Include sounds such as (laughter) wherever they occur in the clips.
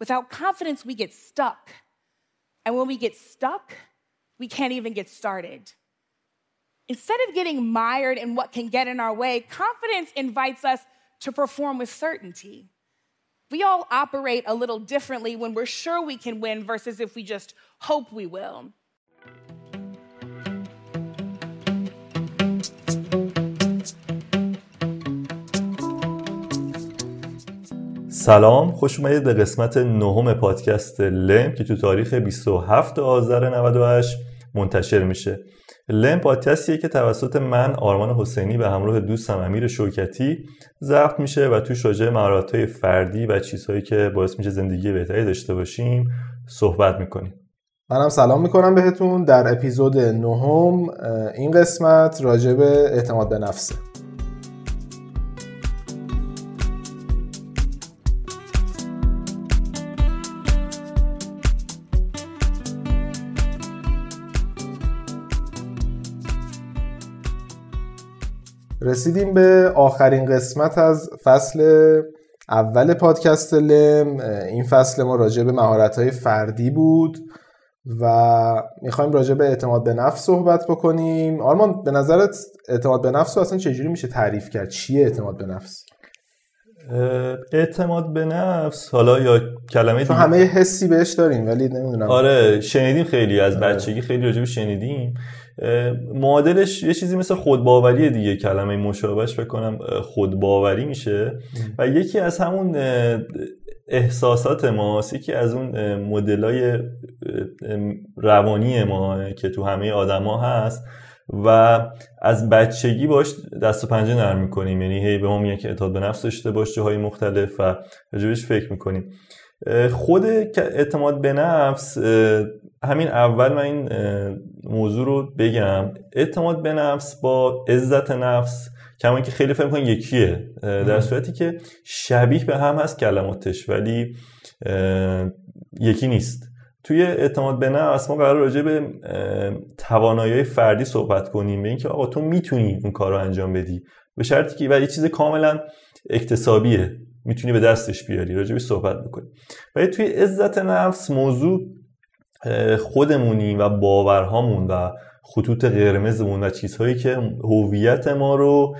Without confidence, we get stuck. And when we get stuck, we can't even get started. Instead of getting mired in what can get in our way, confidence invites us to perform with certainty. We all operate a little differently when we're sure we can win versus if we just hope we will. سلام خوش اومدید به قسمت نهم پادکست لم که تو تاریخ 27 آذر 98 منتشر میشه. لم پادکستیه که توسط من آرمان حسینی به همراه دوستم امیر شوکتی ضبط میشه و توش راجع مهارت‌های فردی و چیزهایی که باعث میشه زندگی بهتری داشته باشیم صحبت می‌کنیم. منم سلام می‌کنم بهتون. در اپیزود نهم این قسمت راجع به اعتماد به نفسه. رسیدیم به آخرین قسمت از فصل اول پادکست لم. این فصل ما راجع به مهارت فردی بود و می‌خوایم راجع به اعتماد به نفس صحبت بکنیم. آرمان به نظرت اعتماد به نفس رو اصلا چجوری میشه تعریف کرد؟ چیه اعتماد به نفس؟ اعتماد به نفس حالا یا کلمه تو همه حسی بهش داریم ولی نمی‌دونم. آره شنیدیم خیلی از آره. بچگی خیلی راجع شنیدیم. معادلش یه چیزی مثل خودباوری دیگه کلمه مشابهش فکر کنم خودباوری میشه. و یکی از همون احساسات ماست یکی از اون مدلای روانی ما که تو همه آدما هست. و از بچگی باش دست و پنجه نرم می‌کنیم. یعنی هی به ما میگن که اعتماد به نفس داشته باش جاهای مختلف و راجبش فکر می‌کنیم. خود اعتماد به نفس همین اول من این موضوع رو بگم. اعتماد به نفس با عزت نفس کما که خیلی فهم کن یکیه. در صورتی که شبیه به هم هست کلماتش ولی یکی نیست. توی اعتماد به نفس ما قرار راجع به توانایی فردی صحبت کنیم به اینکه آقا تو می‌تونی اون کار رو انجام بدی. به شرطی که و یه چیز کاملا اکتسابیه. می‌تونی به دستش بیاری راجع به صحبت بکنی ولی توی عزت نفس موضوع خودمونی و باورهامون و خطوط قرمزمون و چیزهایی که هویت ما رو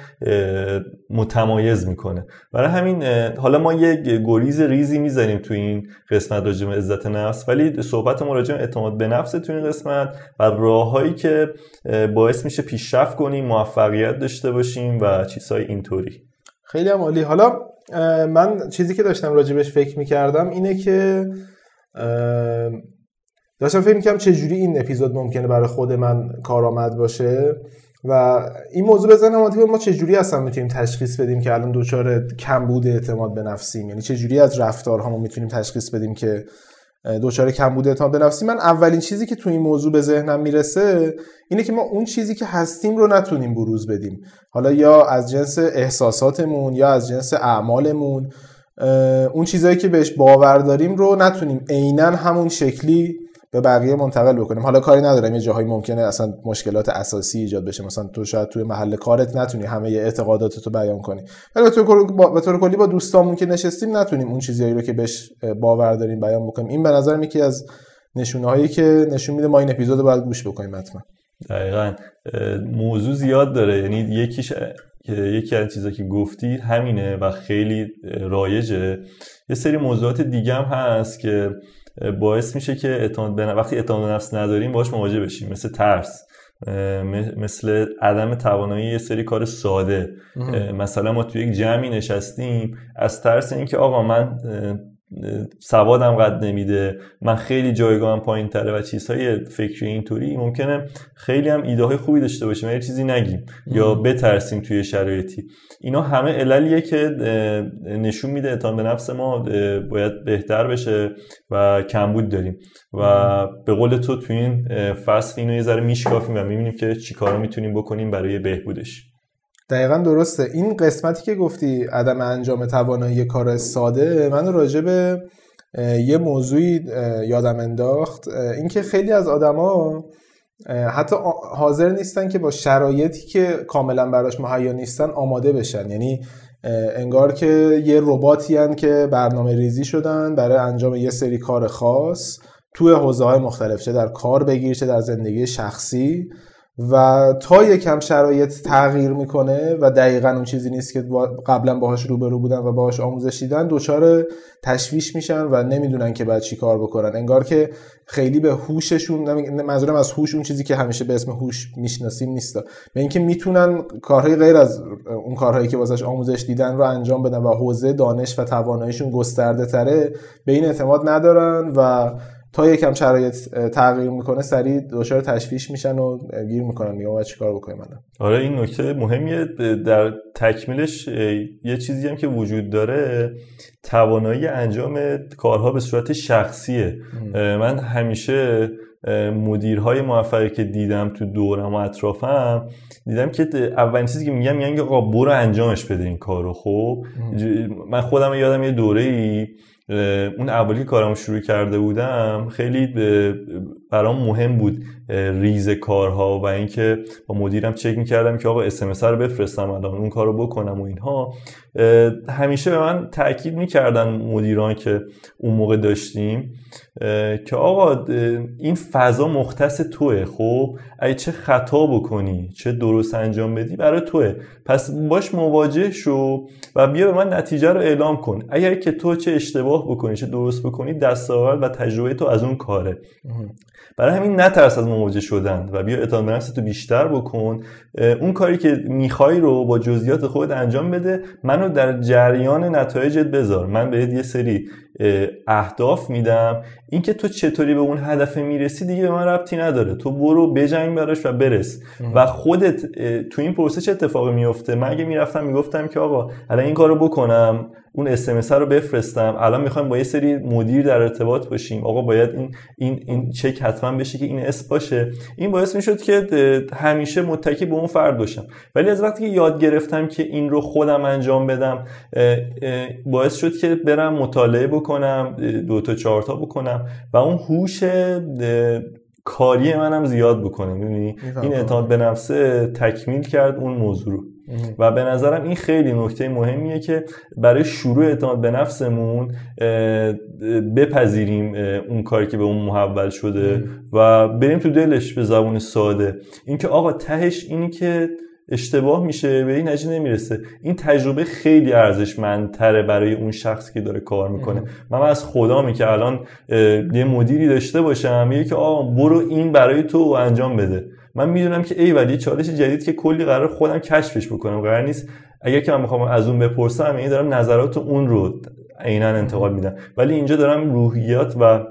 متمایز می‌کنه. برای همین حالا ما یک گریز ریزی می‌زنیم تو این قسمت راجع عزت نفس ولی صحبت ما راجع اعتماد به نفس تو این قسمت و راههایی که باعث میشه پیشرفت کنیم موفقیت داشته باشیم و چیزهای اینطوری. خیلی هم عالی. حالا من چیزی که داشتم راجبش فکر می‌کردم اینه که داشتم فکر می‌کنم چجوری این اپیزود ممکنه برای خود من کارآمد باشه و این موضوع بزنم که ما چجوری اصلا می‌تونیم تشخیص بدیم که الان دچار کمبود اعتماد به نفسیم؟ یعنی چجوری از رفتارهامون می‌تونیم تشخیص بدیم که دچار کمبود اعتماد به نفسی. من اولین چیزی که تو این موضوع به ذهنم می‌رسه اینه که ما اون چیزی که هستیم رو نتونیم بروز بدیم. حالا یا از جنس احساساتمون یا از جنس اعمالمون اون چیزهایی که بهش باور داریم رو نتونیم. عینا همون شکلی به بقیه منتقل بکنیم. حالا کاری ندارم یه جاهایی ممکنه اصلا مشکلات اساسی ایجاد بشه. مثلا تو شاید توی محل کارت نتونی همه اعتقادات رو بیان کنی. ولی به طور کلی با دوستامون که نشستیم نتونیم اون چیزایی رو که بهش باور داریم بیان بکنیم. این به نظر یکی از نشونه هایی که نشون میده ما این اپیزود رو باید گوش بکنیم حتما. دقیقا. موضوع زیاد داره. یعنی یکیش یکی از چیزا که گفتی همینه و خیلی رایجه. یه سری موضوعات دیگه هم هست که باعث میشه که اعتماد به وقتی اعتماد نفس نداریم باش مواجه بشیم. مثل ترس مثل عدم توانایی یه سری کار ساده. مثلا ما تو یک جمعی نشستیم از ترس اینکه آقا من سوادم قد نمیده. من خیلی جایگاهم پایین تره و چیزهای فکری اینطوری. ممکنه خیلی هم ایده های خوبی داشته باشیم یه چیزی نگیم یا بترسیم توی شرایطی. اینا همه عللیه که نشون میده اعتماد به نفس ما باید بهتر بشه و کمبود داریم. و به قول تو تو این فصل اینو یه ذره میشکافیم و می‌بینیم که چیکارا می‌تونیم بکنیم برای بهبودش. دقیقا درسته. این قسمتی که گفتی عدم انجام توانایی کار ساده من راجع به یه موضوعی یادم انداخت. اینکه خیلی از آدما حتی حاضر نیستن که با شرایطی که کاملا براش مهیا نیستن آماده بشن. یعنی انگار که یه رباتی که برنامه ریزی شدن برای انجام یه سری کار خاص توی حوزه های مختلف چه در کار بگیر چه در زندگی شخصی. و تا یکم شرایط تغییر می‌کنه و دقیقا اون چیزی نیست که قبلا باهاش روبرو بودن و باهاش آموزش دیدن دچار تشویش میشن و نمی‌دونن که بعد چی کار بکنن. انگار که خیلی به هوششون منظورم از هوش اون چیزی که همیشه به اسم هوش می‌شناسیم نیست. به اینکه می‌تونن کارهای غیر از اون کارهایی که واسش آموزش دیدن رو انجام بدن و حوزه دانش و تواناییشون گسترده تره به این اعتماد ندارن و تا یکم شرایط تغییر می‌کنه سریع دچار تشویش میشن و گیر می‌کنن میگم باید چیکار بکنیم الان؟ آره این نکته مهمیه. در تکمیلش یه چیزی هم که وجود داره توانایی انجام کارها به صورت شخصیه. من همیشه مدیرهای موفقی که دیدم تو دورم و اطرافم دیدم که اولین چیزی که میگم میگن که آقا برو انجامش بده این کارو خب؟ من خودم یادم یه دوره ای اون اولی کارم شروع کرده بودم خیلی برام مهم بود ریز کارها و اینکه با مدیرم چک می‌کردم که آقا اسمس رو بفرستم الان اون کارو بکنم و اینها. همیشه به من تاکید می‌کردن مدیران که اون موقع داشتیم. که آقا این فضا مختص توه خب؟ اگه چه خطا بکنی چه درست انجام بدی برای توه. پس باش مواجه شو و بیا به من نتیجه رو اعلام کن. اگر که تو چه اشتباه بکنی چه درست بکنی دستاورد و تجربه تو از اون کاره. برای همین نترس از مواجه شدن و بیا اعتماد به نفستو بیشتر بکن. اون کاری که می‌خوای رو با جزئیات خود انجام بده. منو در جریان نتایجت بذار. من بهت یه سری اهداف میدم. اینکه تو چطوری به اون هدف می‌رسی دیگه به من ربطی نداره. تو برو بجنگ براش و برس. و خودت تو این پروسه چه اتفاقی میفته من اگه می‌رفتم می‌گفتم که آقا الان این کارو بکنم. اون اس رو بفرستم. الان می‌خوایم با یه سری مدیر در ارتباط باشیم. آقا باید این این این چک حتما بشه که این اس باشه. این باعث می‌شد که همیشه متکی به اون فرد باشم. ولی از وقتی که یاد گرفتم که این رو خودم انجام بدم باعث شد که برم مطالعه بکنم دو تا چهار تا بکنم و اون هوش کاری منم زیاد بکنه. می‌دونی؟ این اعتماد به نفسه تکمیل کرد اون موضوع رو. و به نظرم این خیلی نکته مهمیه که برای شروع اعتماد به نفسمون بپذیریم اون کاری که به اون محول شده و بریم تو دلش به زبون ساده. اینکه آقا تهش اینی که اشتباه میشه به این نتیجه نمی‌رسه. این تجربه خیلی ارزشمندتره برای اون شخص که داره کار می‌کنه. من از خدا که الان یه مدیری داشته باشم میگه که آقا برو این برای تو انجام بده. من می‌دونم که ای ولی چالش جدید که کلی قرار خودم کشفش بکنم قرار نیست. اگر که من می‌خوام از اون بپرسم یعنی دارم نظرات اون رو عینا انتقال میدم. ولی اینجا دارم روحیات و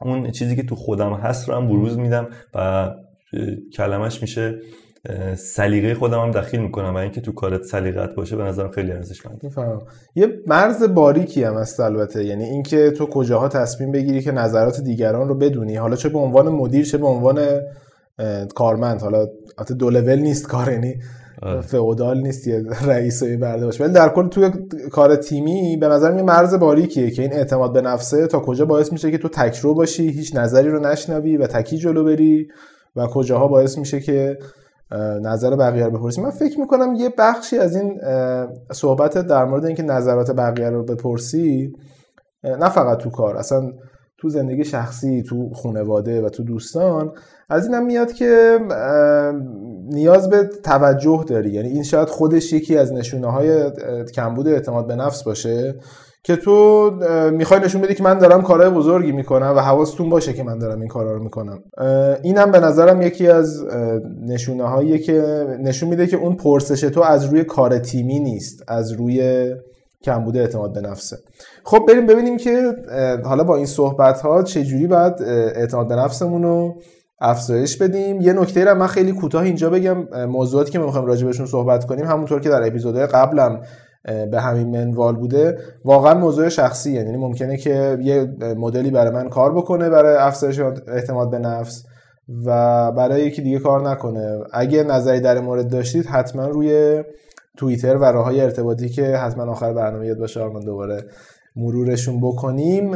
اون چیزی که تو خودم هست رو هم بروز میدم و کلمش میشه سلیقه خودم هم دخیل می‌کنم و اینکه تو کارت سلیقت باشه به نظرم خیلی ارزشمنده یه مرز باریکی هم هست البته یعنی اینکه تو کجاها تصمیم بگیری که نظرات دیگران رو بدونی. حالا چه به عنوان مدیر چه به عنوان کارمند. حالا حتی دو لول نیست کار یعنی آره. فئودال نیست یه رئیس برده باشه. ولی در کل توی کار تیمی به نظر می مرز باریکیه که این اعتماد به نفسه تا کجا باعث میشه که تو تکرو باشی هیچ نظری رو نشنوی و تکی جلو بری و کجاها باعث میشه که نظر بقیه رو بپرسی. من فکر می‌کنم یه بخشی از این صحبت در مورد اینکه نظرات بقیه رو بپرسی نه فقط تو کار اصلا تو زندگی شخصی تو خانواده و تو دوستان از اینم میاد که نیاز به توجه داری. یعنی این شاید خودش یکی از نشونه های کمبود اعتماد به نفس باشه که تو می‌خوای نشون بدی که من دارم کارهای بزرگی می‌کنم و حواستون باشه که من دارم این کارا رو می‌کنم. اینم به نظرم یکی از نشونه هایی که نشون میده که اون پرسش تو از روی کار تیمی نیست از روی کمبود اعتماد به نفسه. خب بریم ببینیم که حالا با این صحبت ها چجوری باید اعتماد به نفسمون رو افزایش بدیم. یه نکته رو من خیلی کوتاه اینجا بگم. موضوعاتی که ما می‌خوایم راجع بهشون صحبت کنیم همونطور که در اپیزودهای قبلم به همین منوال بوده. واقعا موضوع شخصی یعنی ممکنه که یه مدلی برای من کار بکنه برای افزایش اعتماد به نفس و برای یکی دیگه کار نکنه. اگه نظری در مورد داشتید حتما روی توییتر و راه های ارتباطی که حتما آخر برنامه یاد باشه من دوباره مرورشون بکنیم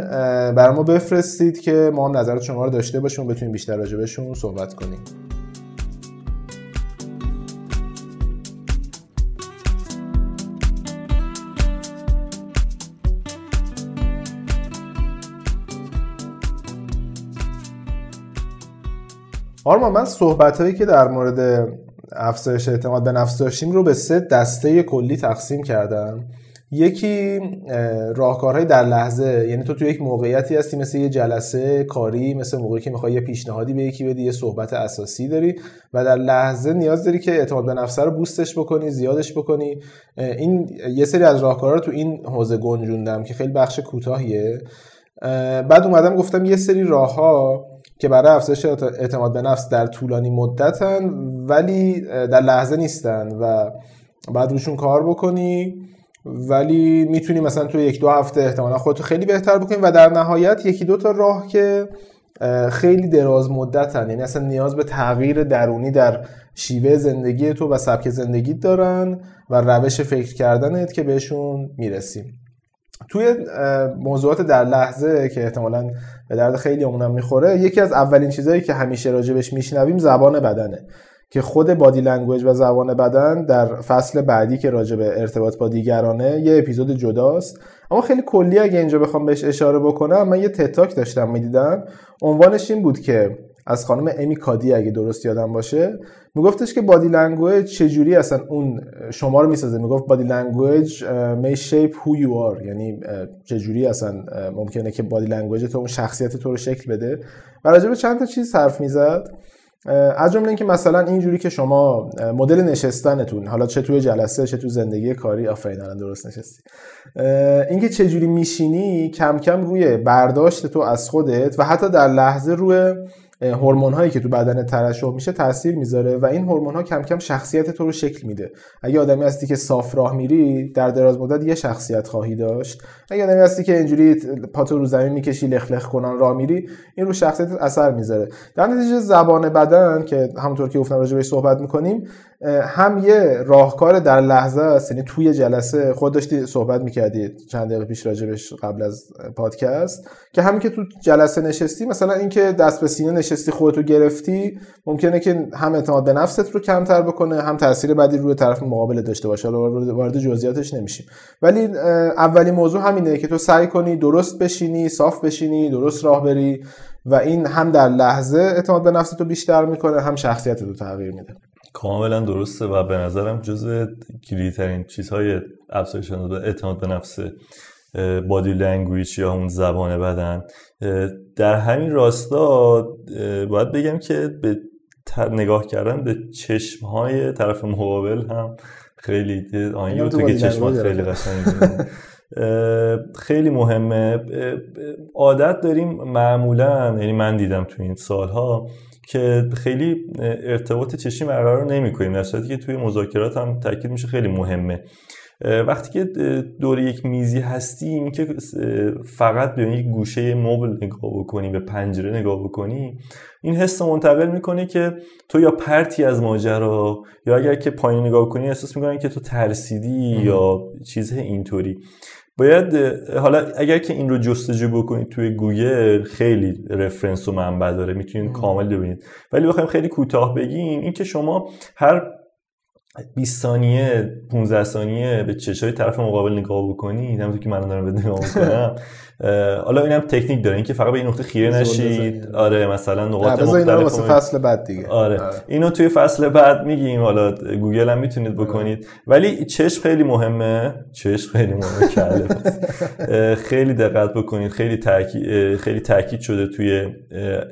بر ما بفرستید که ما هم نظرات شما رو داشته باشیم و بتونیم بیشتر راجع بهشون صحبت کنیم. آرما من صحبت هایی که در مورد افزایش اعتماد به نفس داشتیم رو به سه دسته کلی تقسیم کردم. یکی راهکارهای در لحظه یعنی تو تو یک موقعیتی هستی مثل یه جلسه کاری مثل موقعی که می‌خوای یه پیشنهادی به یکی بدی یه صحبت اساسی داری و در لحظه نیاز داری که اعتماد به نفس رو بوستش بکنی زیادش بکنی. این یه سری از راهکارها رو تو این حوزه گنجوندم که خیلی بخش کوتاهیه. بعد اومدم گفتم یه سری راه ها که برای افزایش اعتماد به نفس در طولانی مدتن ولی در لحظه نیستن و بعد روشون کار بکنی. ولی می‌تونی مثلا تو یک دو هفته احتمالا خودتو خیلی بهتر بکنی و در نهایت یکی دو تا راه که خیلی دراز مدتن. یعنی اصلا نیاز به تغییر درونی در شیوه زندگی تو و سبک زندگی دارن و روش فکر کردنت که بهشون می‌رسیم. توی موضوعات در لحظه که احتمالا به درد خیلی هم می‌خوره یکی از اولین چیزهایی که همیشه راجبش میشنویم زبان بدنه. که خود body language و زبان بدن در فصل بعدی که راجع به ارتباط با دیگرانه یه اپیزود جداست. اما خیلی کلی اگه اینجا بخوام بهش اشاره بکنم من یه TED Talk داشتم می‌دیدم عنوانش این بود که از خانم امی کادی اگه درست یادم باشه میگفتش که body language چجوری اصلا اون شما رو می‌سازه. می‌گفت body language may shape who you are یعنی چجوری اصلا ممکنه که body language تو اون شخصیت تو رو شکل بده. و راجع به چند تا چیز حرف می‌زد. از جمله اینکه مثلا اینجوری که شما مدل نشستنتون حالا چه توی جلسه چه تو زندگی کاری آفرین الان درست نشستی. اینکه چه جوری میشینی کم کم روی برداشت تو از خودت و حتی در لحظه روی هورمون هایی که تو بدن ترشح میشه تاثیر می‌ذاره و این هورمون ها کم کم شخصیت تو رو شکل میده. اگه آدمی هستی که صاف راه میری در دراز مدت یه شخصیت خواهی داشت. اگه آدمی هستی که اینجوری پاتو رو زمین می‌کشی لخ لخ کنان راه میری این رو شخصیت اثر می‌ذاره. در نتیجه زبان بدن که همونطور که گفتم راجع بهش صحبت می‌کنیم هم یه راهکار در لحظه است یعنی توی جلسه خود داشتی صحبت می‌کردی چند دقیقه پیش راجبش قبل از پادکست که همین که تو جلسه نشستی مثلا اینکه دست به سینه نشستی خودتو گرفتی ممکنه که هم اعتماد به نفست رو کمتر بکنه هم تاثیر بدی روی طرف مقابل داشته باشه. حالا وارد جزئیاتش نمیشیم. ولی اولی موضوع همینه که تو سعی کنی درست بشینی صاف بشینی درست راه بری و این هم در لحظه اعتماد به نفس تو بیشتر می‌کنه هم شخصیت رو تغییر میده. کاملا درسته و به نظرم جز کلیدترین چیزهای افزایش اعتماد به نفس body language یا اون زبان بدن در همین راستا باید بگم که به نگاه کردن به چشم های طرف مقابل هم خیلی آنیو تو که چشمات خیلی قشنگ خیلی مهمه. عادت داریم معمولا یعنی من دیدم تو این سالها که خیلی ارتباط چشمی برقرار نمی کنیم در صورتی که توی مذاکرات هم تاکید میشه خیلی مهمه. وقتی که دور یک میزی هستیم که فقط به یک گوشه مبل نگاه بکنی به پنجره نگاه بکنی این حس منتقل می‌کنه که تو یا پرتی از ماجرا یا اگر که پایین نگاه کنی احساس می‌کنن که تو ترسیدی یا چیز اینطوری. باید حالا اگر که این رو جستجو بکنید توی گوگل خیلی رفرنس و منبع داره می‌تونید کامل ببینید. ولی بخوایم خیلی کوتاه بگیم این که شما هر 20 ثانیه 15 ثانیه به چشای طرف مقابل نگاه بکنید همونطور که من دارم به نگاه می‌کنم. (laughs) حالا اینم تکنیک داره اینکه فقط به این نقطه خیره نشید. آره مثلا نقاط مختلف فصل بعد دیگه. آره. آره. اینو توی فصل بعد میگیم حالا گوگل هم می‌تونید بکنید. ولی چشم خیلی مهمه. چشم خیلی مهمه کله. (laughs) خیلی دقت بکنید. خیلی تاکید خیلی تاکید شده توی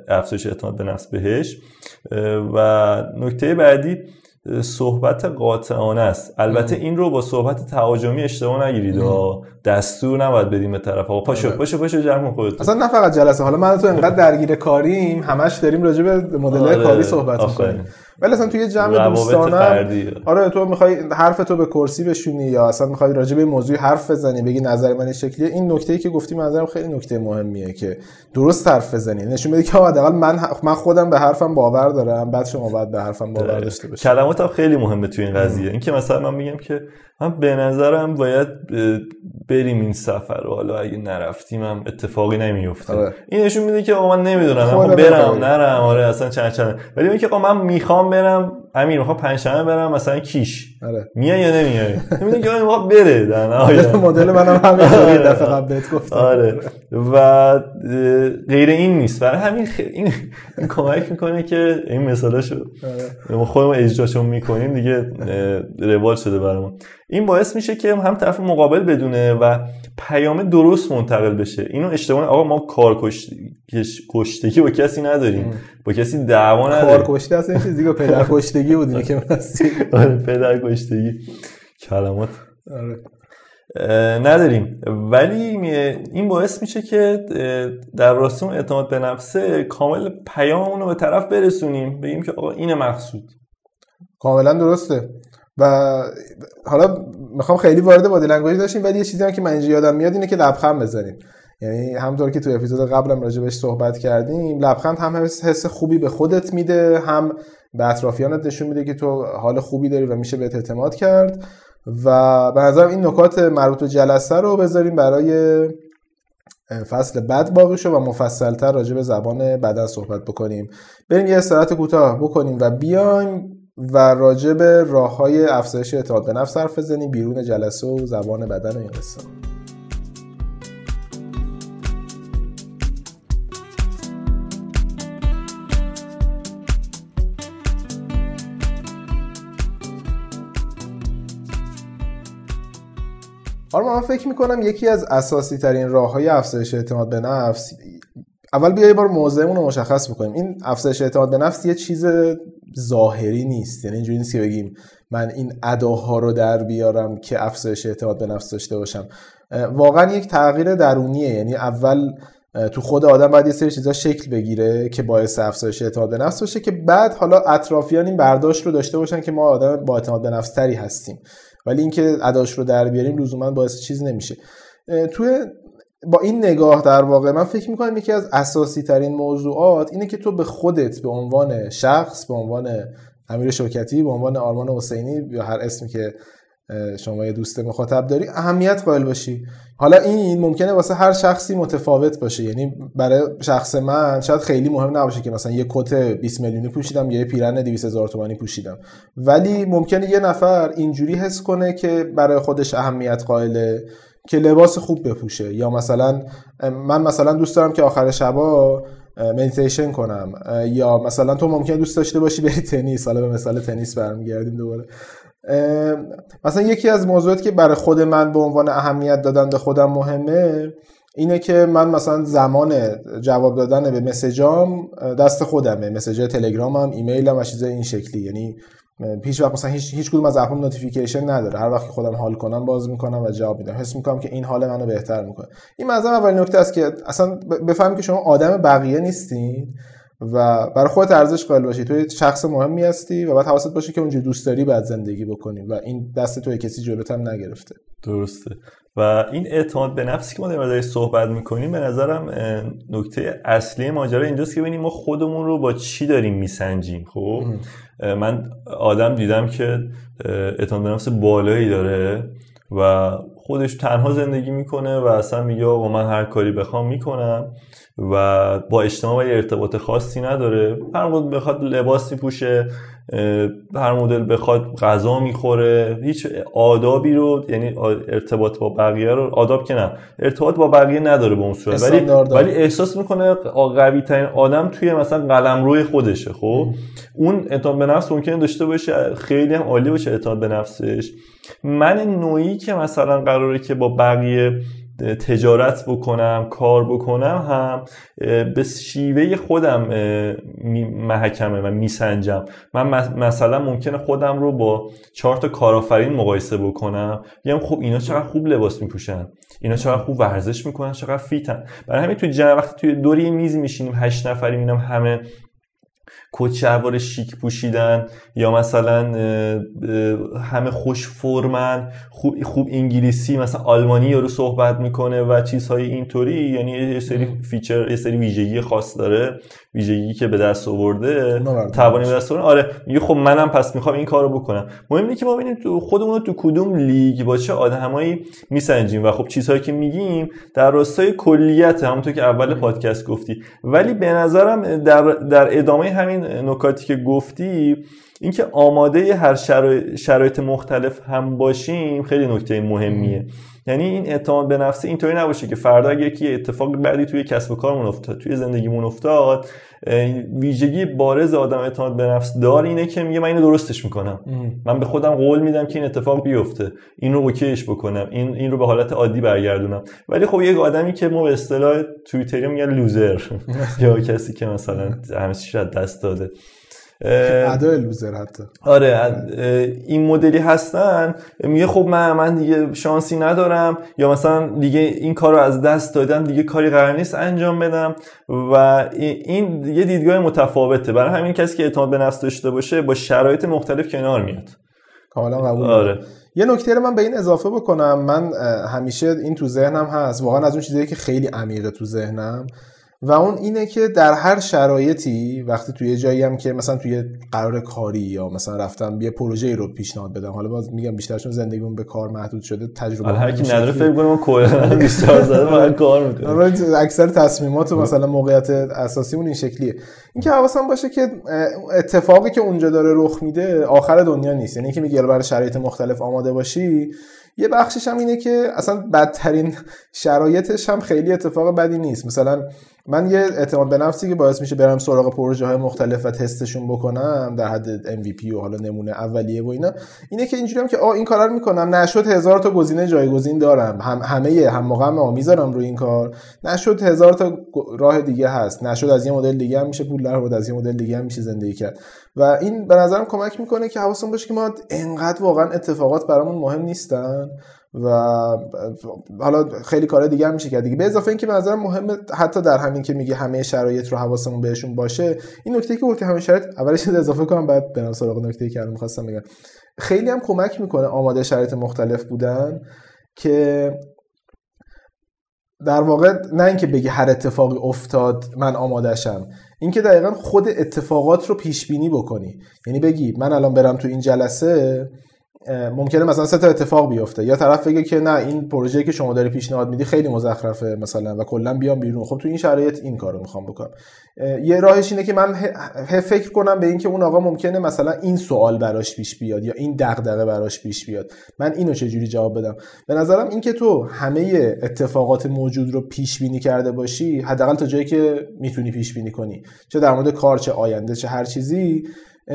افزایش اعتماد به نفس بهش. و نکته بعدی صحبت قاطعانه است. البته این رو با صحبت تهاجمی اشتباه نگیرید. و دستور نباید بدیم به طرف آقا. پاشو آره. پاشو پاشو جمع خودت اصلا نه فقط جلسه حالا من تو انقدر درگیر کاریم همش داریم راجع به مدل آره. کاری صحبت می‌کنیم. ولی اصلا توی جمع دوستانه آره تو می‌خوای حرف تو به کرسی بشونی یا اصلا می‌خوای راجع به موضوعی حرف بزنی بگی نظر من شکلیه؟ این نکته ای که گفتی نظرم خیلی نکته مهمیه که درست حرف بزنی. نشون بده که حداقل من من خودم به حرفم باور دارم بعد شما باید به حرفم باور داشته باشی. کلمات خیلی مهمه توی این قضیه. اینکه مثلا من میگم که من به نظرم باید بریم این سفر رو. حالا اگه نرفتیم هم اتفاقی نمیفته. آره. این نشون میده که آقا من نمی‌دونم. من برم بخوام. نرم. آره اصلا چند چند ولی میگه آقا من می‌خوام برم امیر می‌خوام پنجشنبه برم مثلا کیش. آره. میای یا نمیای؟ می‌دونی که آقا بره. در نهایت. مدل منم همینطوری (laughs) آره. دفعه قبل بهت گفتم. آره. و غیر این نیست. برای همین خ... این, (laughs) کمک می‌کنه که این مثالاشو آره. ما خودمون اجراشون می‌کنیم. دیگه روال شده برامون. این باعث میشه که هم طرف مقابل بدونه و پیام درست منتقل بشه. اینو اشتباه آقا ما کار کش- کش- کشتگی با کسی نداریم. با کسی دعوا کار نداریم کشتی اصلا یه چیز دیگه. پدر (laughs) کشتگی بود که آره پدر کشتگی. کلمات. آره. نداریم. ولی این باعث میشه که در راستای اون اعتماد به نفسه کامل پیاممون رو به طرف برسونیم. بگیم که آقا اینه مقصود. کاملا درسته. و حالا می‌خوام خیلی وارد body language داشتیم ولی یه چیزی هم که من اینجا یادم میاد اینه که لبخند بزنیم. یعنی همونطور که تو اپیزود قبلم راجع بهش صحبت کردیم لبخند هم حس حس خوبی به خودت میده هم به اطرافیانت نشون میده که تو حال خوبی داری و میشه بهت اعتماد کرد. و به نظرم این نکات مربوط به جلسه رو بذاریم برای فصل بعد باقی شو و مفصلتر راجع به زبان بدن صحبت بکنیم. بریم یه استراحت کوتاه بکنیم و بیایم و راجع به راه های افزایش اعتماد به نفس حرف بزنیم. بیرون جلسه و زبان بدن و این قصه. حالا من فکر می‌کنم یکی از اساسی ترین راه های افزایش اعتماد به نفس اول بیا یه بار موضعمون رو مشخص بکنیم. این افزایش اعتماد به نفس یه چیز ظاهری نیست. یعنی اینجوری نیست که بگیم من این اداها رو در بیارم که افزایش اعتماد به نفس داشته باشم. واقعا یک تغییر درونیه. یعنی اول تو خود آدم باید یه سری چیزا شکل بگیره که باعث افزایش اعتماد به نفس باشه که بعد حالا اطرافیان این برداشت رو داشته باشن که ما آدم با اعتماد به نفس تری هستیم. ولی اینکه اداش رو در بیاریم لزوما باعث چیز نمیشه. توی با این نگاه در واقع من فکر می‌کنم یکی از اساسی ترین موضوعات اینه که تو به خودت به عنوان شخص به عنوان امیر شوکتی به عنوان آرمان حسینی یا هر اسمی که شما یه دوست مخاطب داری اهمیت قائل باشی. حالا این ممکنه واسه هر شخصی متفاوت باشه. یعنی برای شخص من شاید خیلی مهم نباشه که مثلا یه کت 20 میلیونی پوشیدم یا یه پیرن 200 هزار تومانی پوشیدم. ولی ممکنه یه نفر اینجوری حس کنه که برای خودش اهمیت قائله. که لباس خوب بپوشه. یا مثلا من مثلا دوست دارم که آخر شبا مدیتیشن کنم. یا مثلا تو ممکنه دوست داشته باشی بری تنیس. حالا به مثال تنیس برمیگردیم دوباره. مثلا یکی از موضوعاتی که برای خود من به عنوان اهمیت دادن به خودم مهمه اینه که من مثلا زمان جواب دادن به مسیجام دست خودمه. message تلگرامم ایمیلم و چیزای این شکلی. یعنی هیچ وقت مثلا هیچ هیچ کدوم از app م notification نداره. هر وقت خودم حال کنم باز می‌کنم و جواب میدم. حس می‌کنم که این حال منو بهتر می‌کنه. این مثلا اولین نکته است که اصلا بفهمی که شما آدم بقیه نیستین و برای خودت ارزش قائل باشی. تو شخص مهمی هستی و باید حواست باشه که اونجوری دوست داری بعد زندگی بکنی و این دست تو کسی جلوت هم نگرفته. درسته. و این اعتماد به نفسی که ما در صحبت می‌کنیم به نظرم نکته اصلی ماجرا اینجاست که ببینیم ما خودمون رو با چی داریم میسنجیم خب؟ من آدم دیدم که اعتماد به نفس بالایی داره و خودش تنها زندگی می‌کنه و اصلا میگه آقا من هر کاری بخوام می‌کنم و با اجتماع ارتباط خاصی نداره. هر بخواد لباس میپوشه هر مدل بخواد غذا می‌خوره. هیچ آدابی رو یعنی ارتباط با بقیه رو آداب که نه. ارتباط با بقیه نداره به اون صورت. ولی ولی احساس می‌کنه قوی ترین آدم توی مثلا قلمروی خودشه خب؟ اون اعتماد به نفس ممکنه داشته باشه. خیلی هم عالی باشه اعتماد به نفسش. من نوعی که مثلا قراره که با بقیه تجارت بکنم کار بکنم هم به شیوه خودم محکمه و میسنجم. من مثلا ممکنه خودم رو با چهار تا کارآفرین مقایسه بکنم. بگم خب اینا چقدر خوب لباس میپوشن. اینا چقدر خوب ورزش می‌کنن چقدر fit ن. برای همین تو جمع وقتی توی دوری میز میشینیم هشت نفری می‌بینم همه کت شلوار شیک پوشیدن یا مثلا همه خوش فرمن خوب, خوب انگلیسی مثلا آلمانی رو صحبت می‌کنه و چیزهای اینطوری یعنی یه سری feature یه سری ویژگی خاص داره. ویژگی که به دست آورده توانی به دست آورده. آره میگه خب منم پس می‌خوام این کارو بکنم. مهم اینه که ما ببینیم تو خودمون تو کدوم لیگ با چه آدمایی میسنجیم و خب چیزهایی که میگیم در راستای کلیت همونطور که اول پادکست گفتی. ولی به نظرم در, در ادامه همین نکاتی که گفتی اینکه آماده هر شرایط مختلف هم باشیم خیلی نکته مهمیه. یعنی این اعتماد به نفس اینطوری نباشه که فردا اگه یکی اتفاق بعدی توی کسب و کارمون افتاد توی زندگیمون افتاد ویژگی بارز آدم اعتماد به نفس دار اینه که میگه من اینو درستش می‌کنم. من به خودم قول میدم که این اتفاق بیفته. این رو اوکیش بکنم. این این رو به حالت عادی برگردونم. ولی خب یک آدمی که ما به اصطلاح توییتری میگن لوزر. (laughs) یا کسی که مثلا همه چیز دست داده. ادای لوزر حتی. آره این مدلی هستن. میگه خب من من دیگه شانسی ندارم. یا مثلا دیگه این کار رو از دست دادم دیگه کاری قرار نیست انجام بدم. و این یه دیدگاه متفاوته. برای همین کسی که اعتماد به نفس داشته باشه با شرایط مختلف کنار میاد. کاملا قبول. آره. یه نکته رو من به این اضافه بکنم. من همیشه این تو ذهنم هست. واقعا از اون چیزایی که خیلی عمیقه تو ذهنم. و اون اینه که در هر شرایطی وقتی توی جایی هم که مثلا توی قرار کاری یا مثلا رفتم یه پروژه رو پیشنهاد بدم حالا باز میگم بیشترشون زندگیمون به کار محدود شده تجربه هر کی نداره فکر کنه کلا (laughs) بیشتر زده کار می‌کنه. آره، اکثر تصمیمات و مثلا موقعیت اساسیمون این شکلیه. اینکه حواسم باشه که اتفاقی که اونجا داره رخ میده آخر دنیا نیست. یعنی اینکه میگه برای شرایط مختلف آماده باشی یه بخشش هم اینه که اصلا بدترین (laughs) شرایطش هم خیلی اتفاق بدی نیست. مثلا من یه اعتماد به نفسی که باعث میشه برم سراغ پروژه های مختلف و تستشون بکنم در حد MVP و حالا نمونه اولیه و اینا اینه که اینجوری هم که آ این کارا رو می‌کنم. نشد هزار تا گزینه جایگزین دارم. هم همه هم موقع می‌ذارم روی این کار. نشد هزار تا راه دیگه هست. نشد از یه مدل دیگه هم میشه پول در از یه مدل دیگه هم میشه زندگی کرد. و این به نظرم کمک می‌کنه که حواسمون باشه که ما انقدر واقعا اتفاقات برامون مهم نیستن. و حالا خیلی کار دیگه هم میشه کرد دیگه. به اضافه اینکه به نظر مهمه حتی در همین که میگه همه شرایط رو حواسمون بهشون باشه این نکته که گفتی همه شرایط اولش اضافه کنم بعد برم سراغ نکته که الان می‌خواستم بگم. خیلی هم کمک می‌کنه آماده شرایط مختلف بودن که در واقع نه اینکه بگی هر اتفاقی افتاد من آمادهشم اینکه دقیقا خود اتفاقات رو پیش بینی بکنی. یعنی بگی من الان برم تو این جلسه ممکنه مثلا سه تا اتفاق بیفته. یا طرف بگه که نه این پروژه‌ای که شما داری پیشنهاد میدی خیلی مزخرفه مثلا و کلا بیام بیرون. خب تو این شرایط این کارو می‌خوام بکنم. یه راهش اینه که من فکر کنم به اینکه اون آقا ممکنه مثلا این سوال براش پیش بیاد یا این دغدغه براش پیش بیاد. من اینو چجوری جواب بدم؟ به نظرم اینکه تو همه اتفاقات موجود رو پیش بینی کرده باشی حداقل تا جایی که می‌تونی پیش بینی کنی. چه در مورد کار چه آینده چه هر چیزی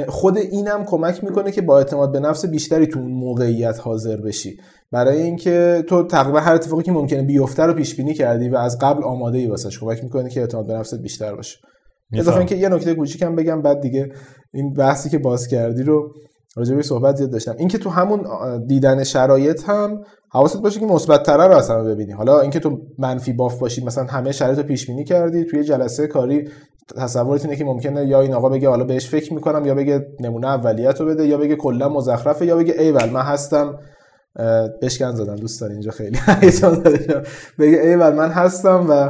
خود اینم کمک می‌کنه که با اعتماد به نفس بیشتری تو اون موقعیت حاضر بشی. برای اینکه تو تقریبا هر اتفاقی که ممکنه بیفته رو پیش بینی کردی و از قبل آماده ای واسش کمک می‌کنه که اعتماد به نفست بیشتر باشه. اضافه اینکه یه نکته کوچیکم بگم بعد دیگه این بحثی که باز کردی رو راجع به صحبت زیاد داشتم. اینکه تو همون دیدن شرایط هم حواست باشه که مثبت تره رو اصلا ببینی حالا اینکه تو منفی باف باشی مثلا همه شرایط رو پیش بینی کردی توی جلسه کاری تصورت اینه که ممکنه یا این آقا بگه حالا بهش فکر می‌کنم یا بگه نمونه اولیت رو بده یا بگه کلا مزخرفه یا بگه ایول من هستم بشکن زدم دوست اینجا خیلی (laughs) بگه ایول من هستم و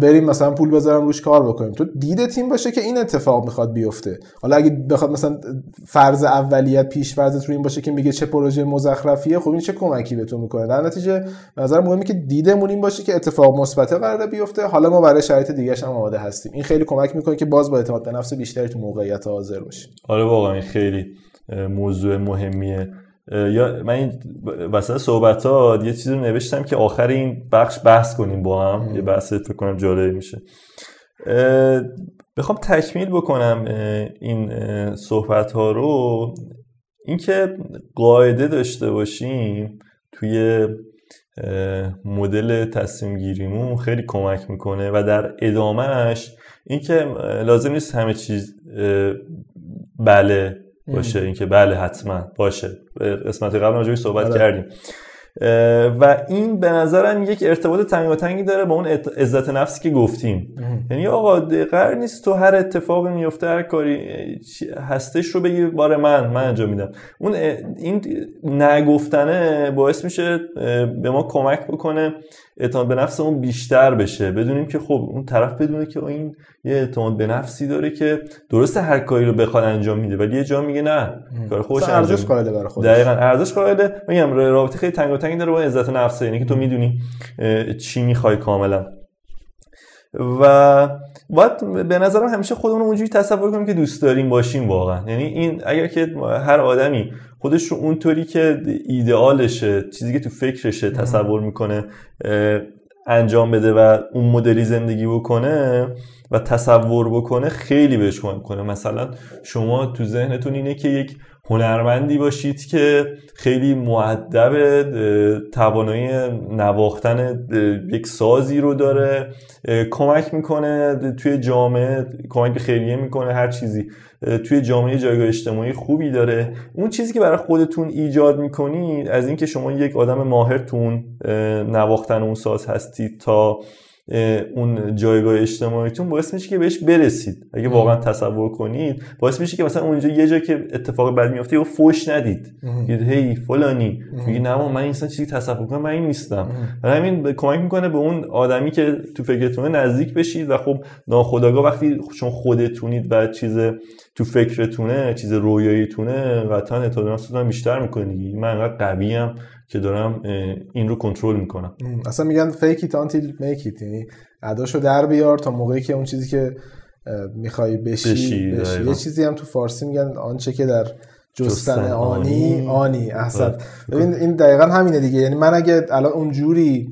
بریم مثلا پول بذارم روش کار بکنیم. تو دید تیم باشه که این اتفاق می‌خواد بیفته. حالا اگه بخواد مثلا فرض اولیت پیش فرضت رو این باشه که میگه چه پروژه مزخرفیه خب این چه کمکی به تو می‌کنه؟ در نتیجه نظر مهمه که دیدمون این باشه که اتفاق مثبت قراره بیفته. حالا ما برای شرایط دیگه هم آماده هستیم. این خیلی کمک می‌کنه که باز با اعتماد به نفس بیشتری تو موقعیت حاضر باشیم. آره واقعا خیلی موضوع مهمیه. یا من این وسط صحبت ها یه چیزی رو نوشتم که آخر این بخش بحث کنیم با هم. یه بحث فکر کنم جالب میشه. بخوام تکمیل بکنم این صحبت ها رو. اینکه قاعده داشته باشیم توی مدل تصمیم گیریمون خیلی کمک می‌کنه و در ادامهش اینکه لازم نیست همه چیز بله باشه اینکه بله حتما. باشه. قسمت قبل راجعش صحبت بله. کردیم. و این به نظرم یک ارتباط تنگاتنگی داره با اون عزت نفسی که گفتیم. یعنی آقا قرار نیست تو هر اتفاقی میفته هر کاری هستش رو بگی بار من من انجام میدم. اون این نگفتنه باعث میشه به ما کمک بکنه. اعتماد به نفسمون بیشتر بشه. بدونیم که خب اون طرف بدونه که این یه اعتماد به نفسی داره که درسته هر کاری رو بخواد انجام میده ولی یه جا میگه نه کار خوش ارزش قائله برای خودش. دقیقاً ارزش قائله میگم رابطه خیلی تنگ و تنگی داره با عزت نفسه یعنی که تو می‌دونی چی می‌خوای کاملا. و باید به نظرم همیشه خودمون اونجوری تصور کنیم که دوست داریم باشیم واقعا. یعنی این اگر که هر آدمی خودش رو اونطوری که ایدئالشه چیزی که تو فکرشه تصور می‌کنه انجام بده و اون مدلی زندگی بکنه و تصور بکنه خیلی بهش کمک کنه مثلا شما تو ذهنتون اینه که یک هنرمندی باشید که خیلی معدب توانایی نواختن یک سازی رو داره کمک می‌کنه توی جامعه کمک به خیریه می‌کنه هر چیزی. توی جامعه جایگاه اجتماعی خوبی داره. اون چیزی که برای خودتون ایجاد می‌کنید از اینکه شما یک آدم ماهرتون نواختن اون ساز هستید تا اون جایگاه اجتماعیتون باعث میشه که بهش برسید. اگه واقعا تصور کنید باعث میشه که مثلا اونجا یه جا که اتفاق بد میفته یا فوش ندید. هی فلانی. میگی نه من این چیزی تصور کنم من این نیستم. و همین کمک می‌کنه به اون آدمی که تو فکرتونه نزدیک بشید و خب ناخداگاه وقتی چون خودتونید و چیز تو فکرتونه چیز رویاییتونه قطعا اعتماد بیشتر می‌کنه من انقدر قویم که دارم این رو کنترل می‌کنم. اصلا میگن fake it until make it یعنی اداشو در بیار تا موقعی که اون چیزی که می‌خوای بشی, بشی, بشی. یه چیزی هم تو فارسی میگن آنچه که در جستن آنی آنی. احسن. ببین این دقیقا همینه دیگه. یعنی من اگه الان اونجوری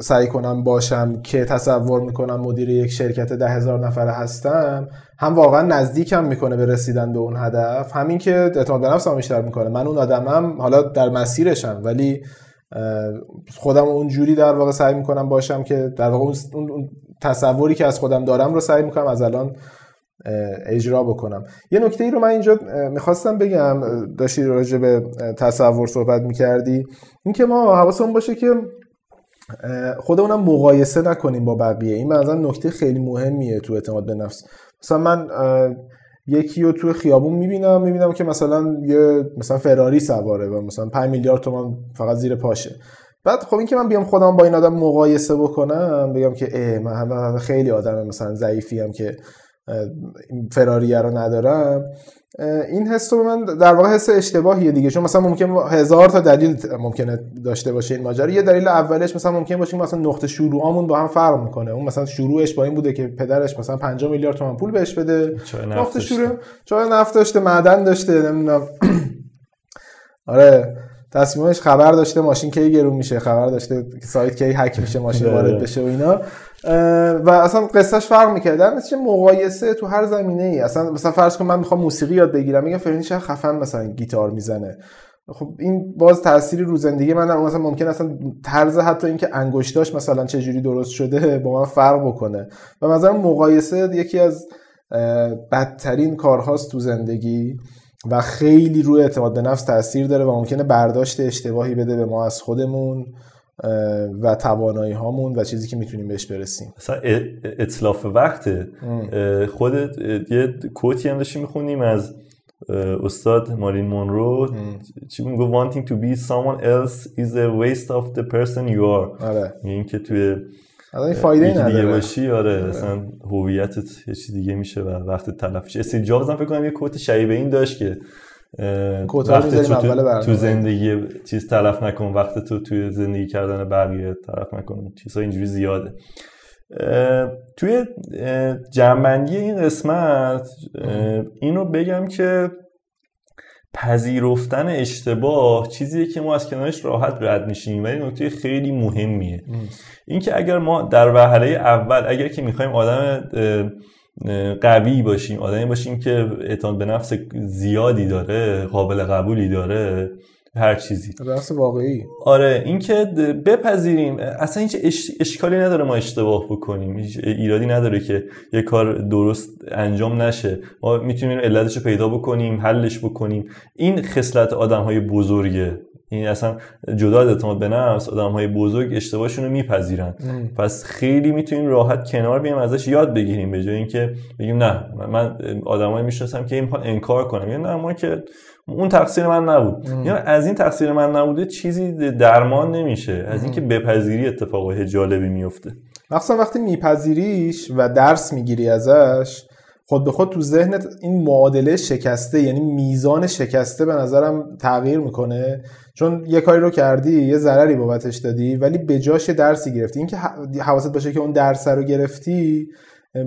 سعی کنم باشم که تصور می‌کنم مدیر یک شرکت ده هزار نفره هستم هم واقعا نزدیکم می‌کنه به رسیدن به اون هدف. همین که اعتماد به نفسم بیشتر می‌کنه. من اون آدمم حالا در مسیرشم ولی خودم اونجوری در واقع سعی می‌کنم باشم که در واقع اون تصوری که از خودم دارم رو سعی می‌کنم از الان اجرا بکنم. یه نکته ای رو من اینجا می‌خواستم بگم داشتی راجع به تصور صحبت می‌کردی. اینکه ما حواسمون باشه که خودمونم مقایسه نکنیم با بقیه. این مثلا نکته خیلی مهمیه تو اعتماد به نفس. مثلا من یکی رو تو خیابون می‌بینم می‌بینم که مثلا یه مثلا فراری سواره و مثلا 5 میلیارد تومان فقط زیر پاشه. بعد خب این که من بیام خودم با این آدم مقایسه بکنم بگم که اه من خیلی آدم مثلا ضعیفی هم که فراری رو ندارم. این حس رو من در واقع حس اشتباهیه دیگه. چون مثلا ممکن هزار تا دلیل ممکنه داشته باشه این ماجرا. یه دلیل اولش مثلا ممکن باشه مثلا نقطه شروعمون با هم فرق می‌کنه. اون مثلا شروعش با این بوده که پدرش مثلا 5 میلیارد تومان پول بهش بده. نقطه شروع. چای نفت داشته معدن داشته نمی‌دونم. (clears throat) آره. تصمیمش خبر داشته ماشین کی گرون میشه خبر داشته سایت کی هک میشه ماشین وارد بشه و اینا. و اصلا قصهش فرق می‌کرد. در چه مقایسه تو هر زمینه ای اصلا مثلا فرض کن من می‌خوام موسیقی یاد بگیرم میگم فلانی چه خفن مثلا گیتار می‌زنه. خب این باز تأثیری رو زندگی من در مثلا ممکن اصلا طرز حتی اینکه انگشتاش مثلا چه جوری درست شده (laughs) با من فرق بکنه. و مثلا مقایسه یکی از بدترین کارهاست تو زندگی و خیلی روی اعتماد به نفس تاثیر داره و ممکنه برداشت اشتباهی بده به ما از خودمون. و توانایی هامون و چیزی که می‌تونیم بهش برسیم. مثلا اطلاف وقت خودت یه کوتی هم داشتیم می‌خونیم از استاد مارین مونرو. چی میگو wanting to be someone else is a waste of the person you are. آره. این که توی این فایده نداره. دیگه باشی آره مثلا هویتت یه چیز دیگه میشه و وقت تلف میشه استیو جابز هم فکر کنم یه کوت شایبه این داشت که وقت تو, تو زندگی چیز تلف نکن وقت تو توی زندگی کردن بقیه تلف نکن چیزها اینجوری زیاده. توی جنبندی این قسمت اینو بگم که پذیرفتن اشتباه چیزیه که ما از کنارش راحت رد میشیم ولی نکته خیلی مهمیه. اینکه اگر ما در وهله اول اگر که می‌خوایم آدم قوی باشیم. آدمی باشیم که اعتماد به نفس زیادی داره قابل قبولی داره. هر چیزی. راست واقعی. آره اینکه بپذیریم. اصلا هیچ اشکالی نداره ما اشتباه بکنیم. هیچ ایرادی نداره که یه کار درست انجام نشه. ما می‌تونیم علتش رو پیدا بکنیم حلش بکنیم. این خصلت آدم های بزرگه. این اصلا جدا از اعتماد به نفس آدم های بزرگ اشتباهشون رو میپذیرن. پس خیلی می‌تونیم راحت کنار بیایم ازش یاد بگیریم. به جای اینکه بگیم نه من آدمایی می‌شناسم که این انکار کنم. یا نه ما که اون تقصیر من نبود. یا از این تقصیر من نبوده چیزی درمان نمیشه. از اینکه بپذیری اتفاق جالبی میفته. مخصوصا وقتی میپذیریش و درس می‌گیری ازش خود به خود تو ذهنت این معادله شکسته یعنی میزان شکسته به نظرم تغییر می‌کنه. چون یه کاری رو کردی یه ضرری بابتش دادی ولی به جاش درسی گرفتی. اینکه حواست باشه که اون درس رو گرفتی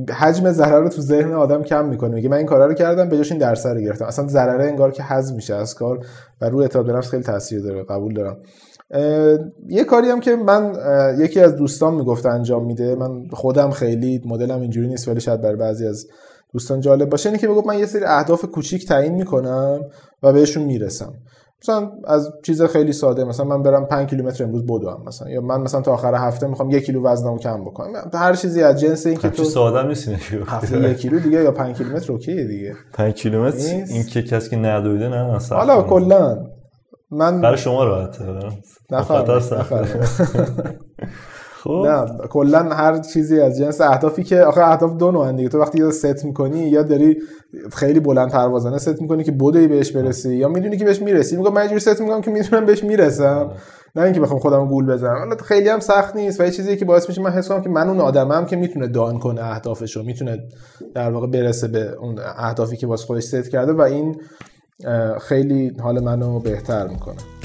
حجم ضرر رو تو ذهن آدم کم می‌کنه. میگه من این کارا رو کردم به جاش این درس رو گرفتم. اصلا ضرره انگار که حذف میشه از کار و رو اعتماد به نفس خیلی تاثیر داره. قبول دارم. یه کاری هم که من یکی از دوستان می‌گفت انجام میده. من خودم خیلی مدلم اینجوری نیست ولی شاید برای بعضی از دوستان جالب باشه. اینه که من یه سری اهداف کوچیک تعیین می‌کنم و بهشون می‌رسم. مثلا از چیز خیلی ساده مثلا من برم 5 کیلومتر امروز بدوم مثلا. یا من مثلا تا آخر هفته می‌خوام یک کیلو وزنمو کم بکنم. هر چیزی از جنس این که تو ساده نیست هفته یک کیلو دیگه یا 5 کیلومتر اوکیه دیگه. 5 کیلومتر این که کسی که ندویده نه حالا کلا من برای شما راحته نفر (laughs) خب. نه کلا هر چیزی از جنس اهدافی که آخه اهداف دو نوعن دیگه. تو وقتی یا ست می‌کنی یا داری خیلی بلند پروازانه ست می‌کنی که بدوی بهش برسی یا می‌دونی که بهش می‌رسی. میگم من اینجوری ست می‌کنم که می‌تونم بهش می‌رسم. نه اینکه بخوام خودم گول بزنم. حالا خیلی هم سخت نیست و یه چیزی که باعث میشه من حس کنم که من اون آدمم که می‌تونه done کنه اهدافشو می‌تونه در واقع برسه به اون اهدافی که واسه خودش ست کرده و این خیلی حال منو بهتر می‌کنه.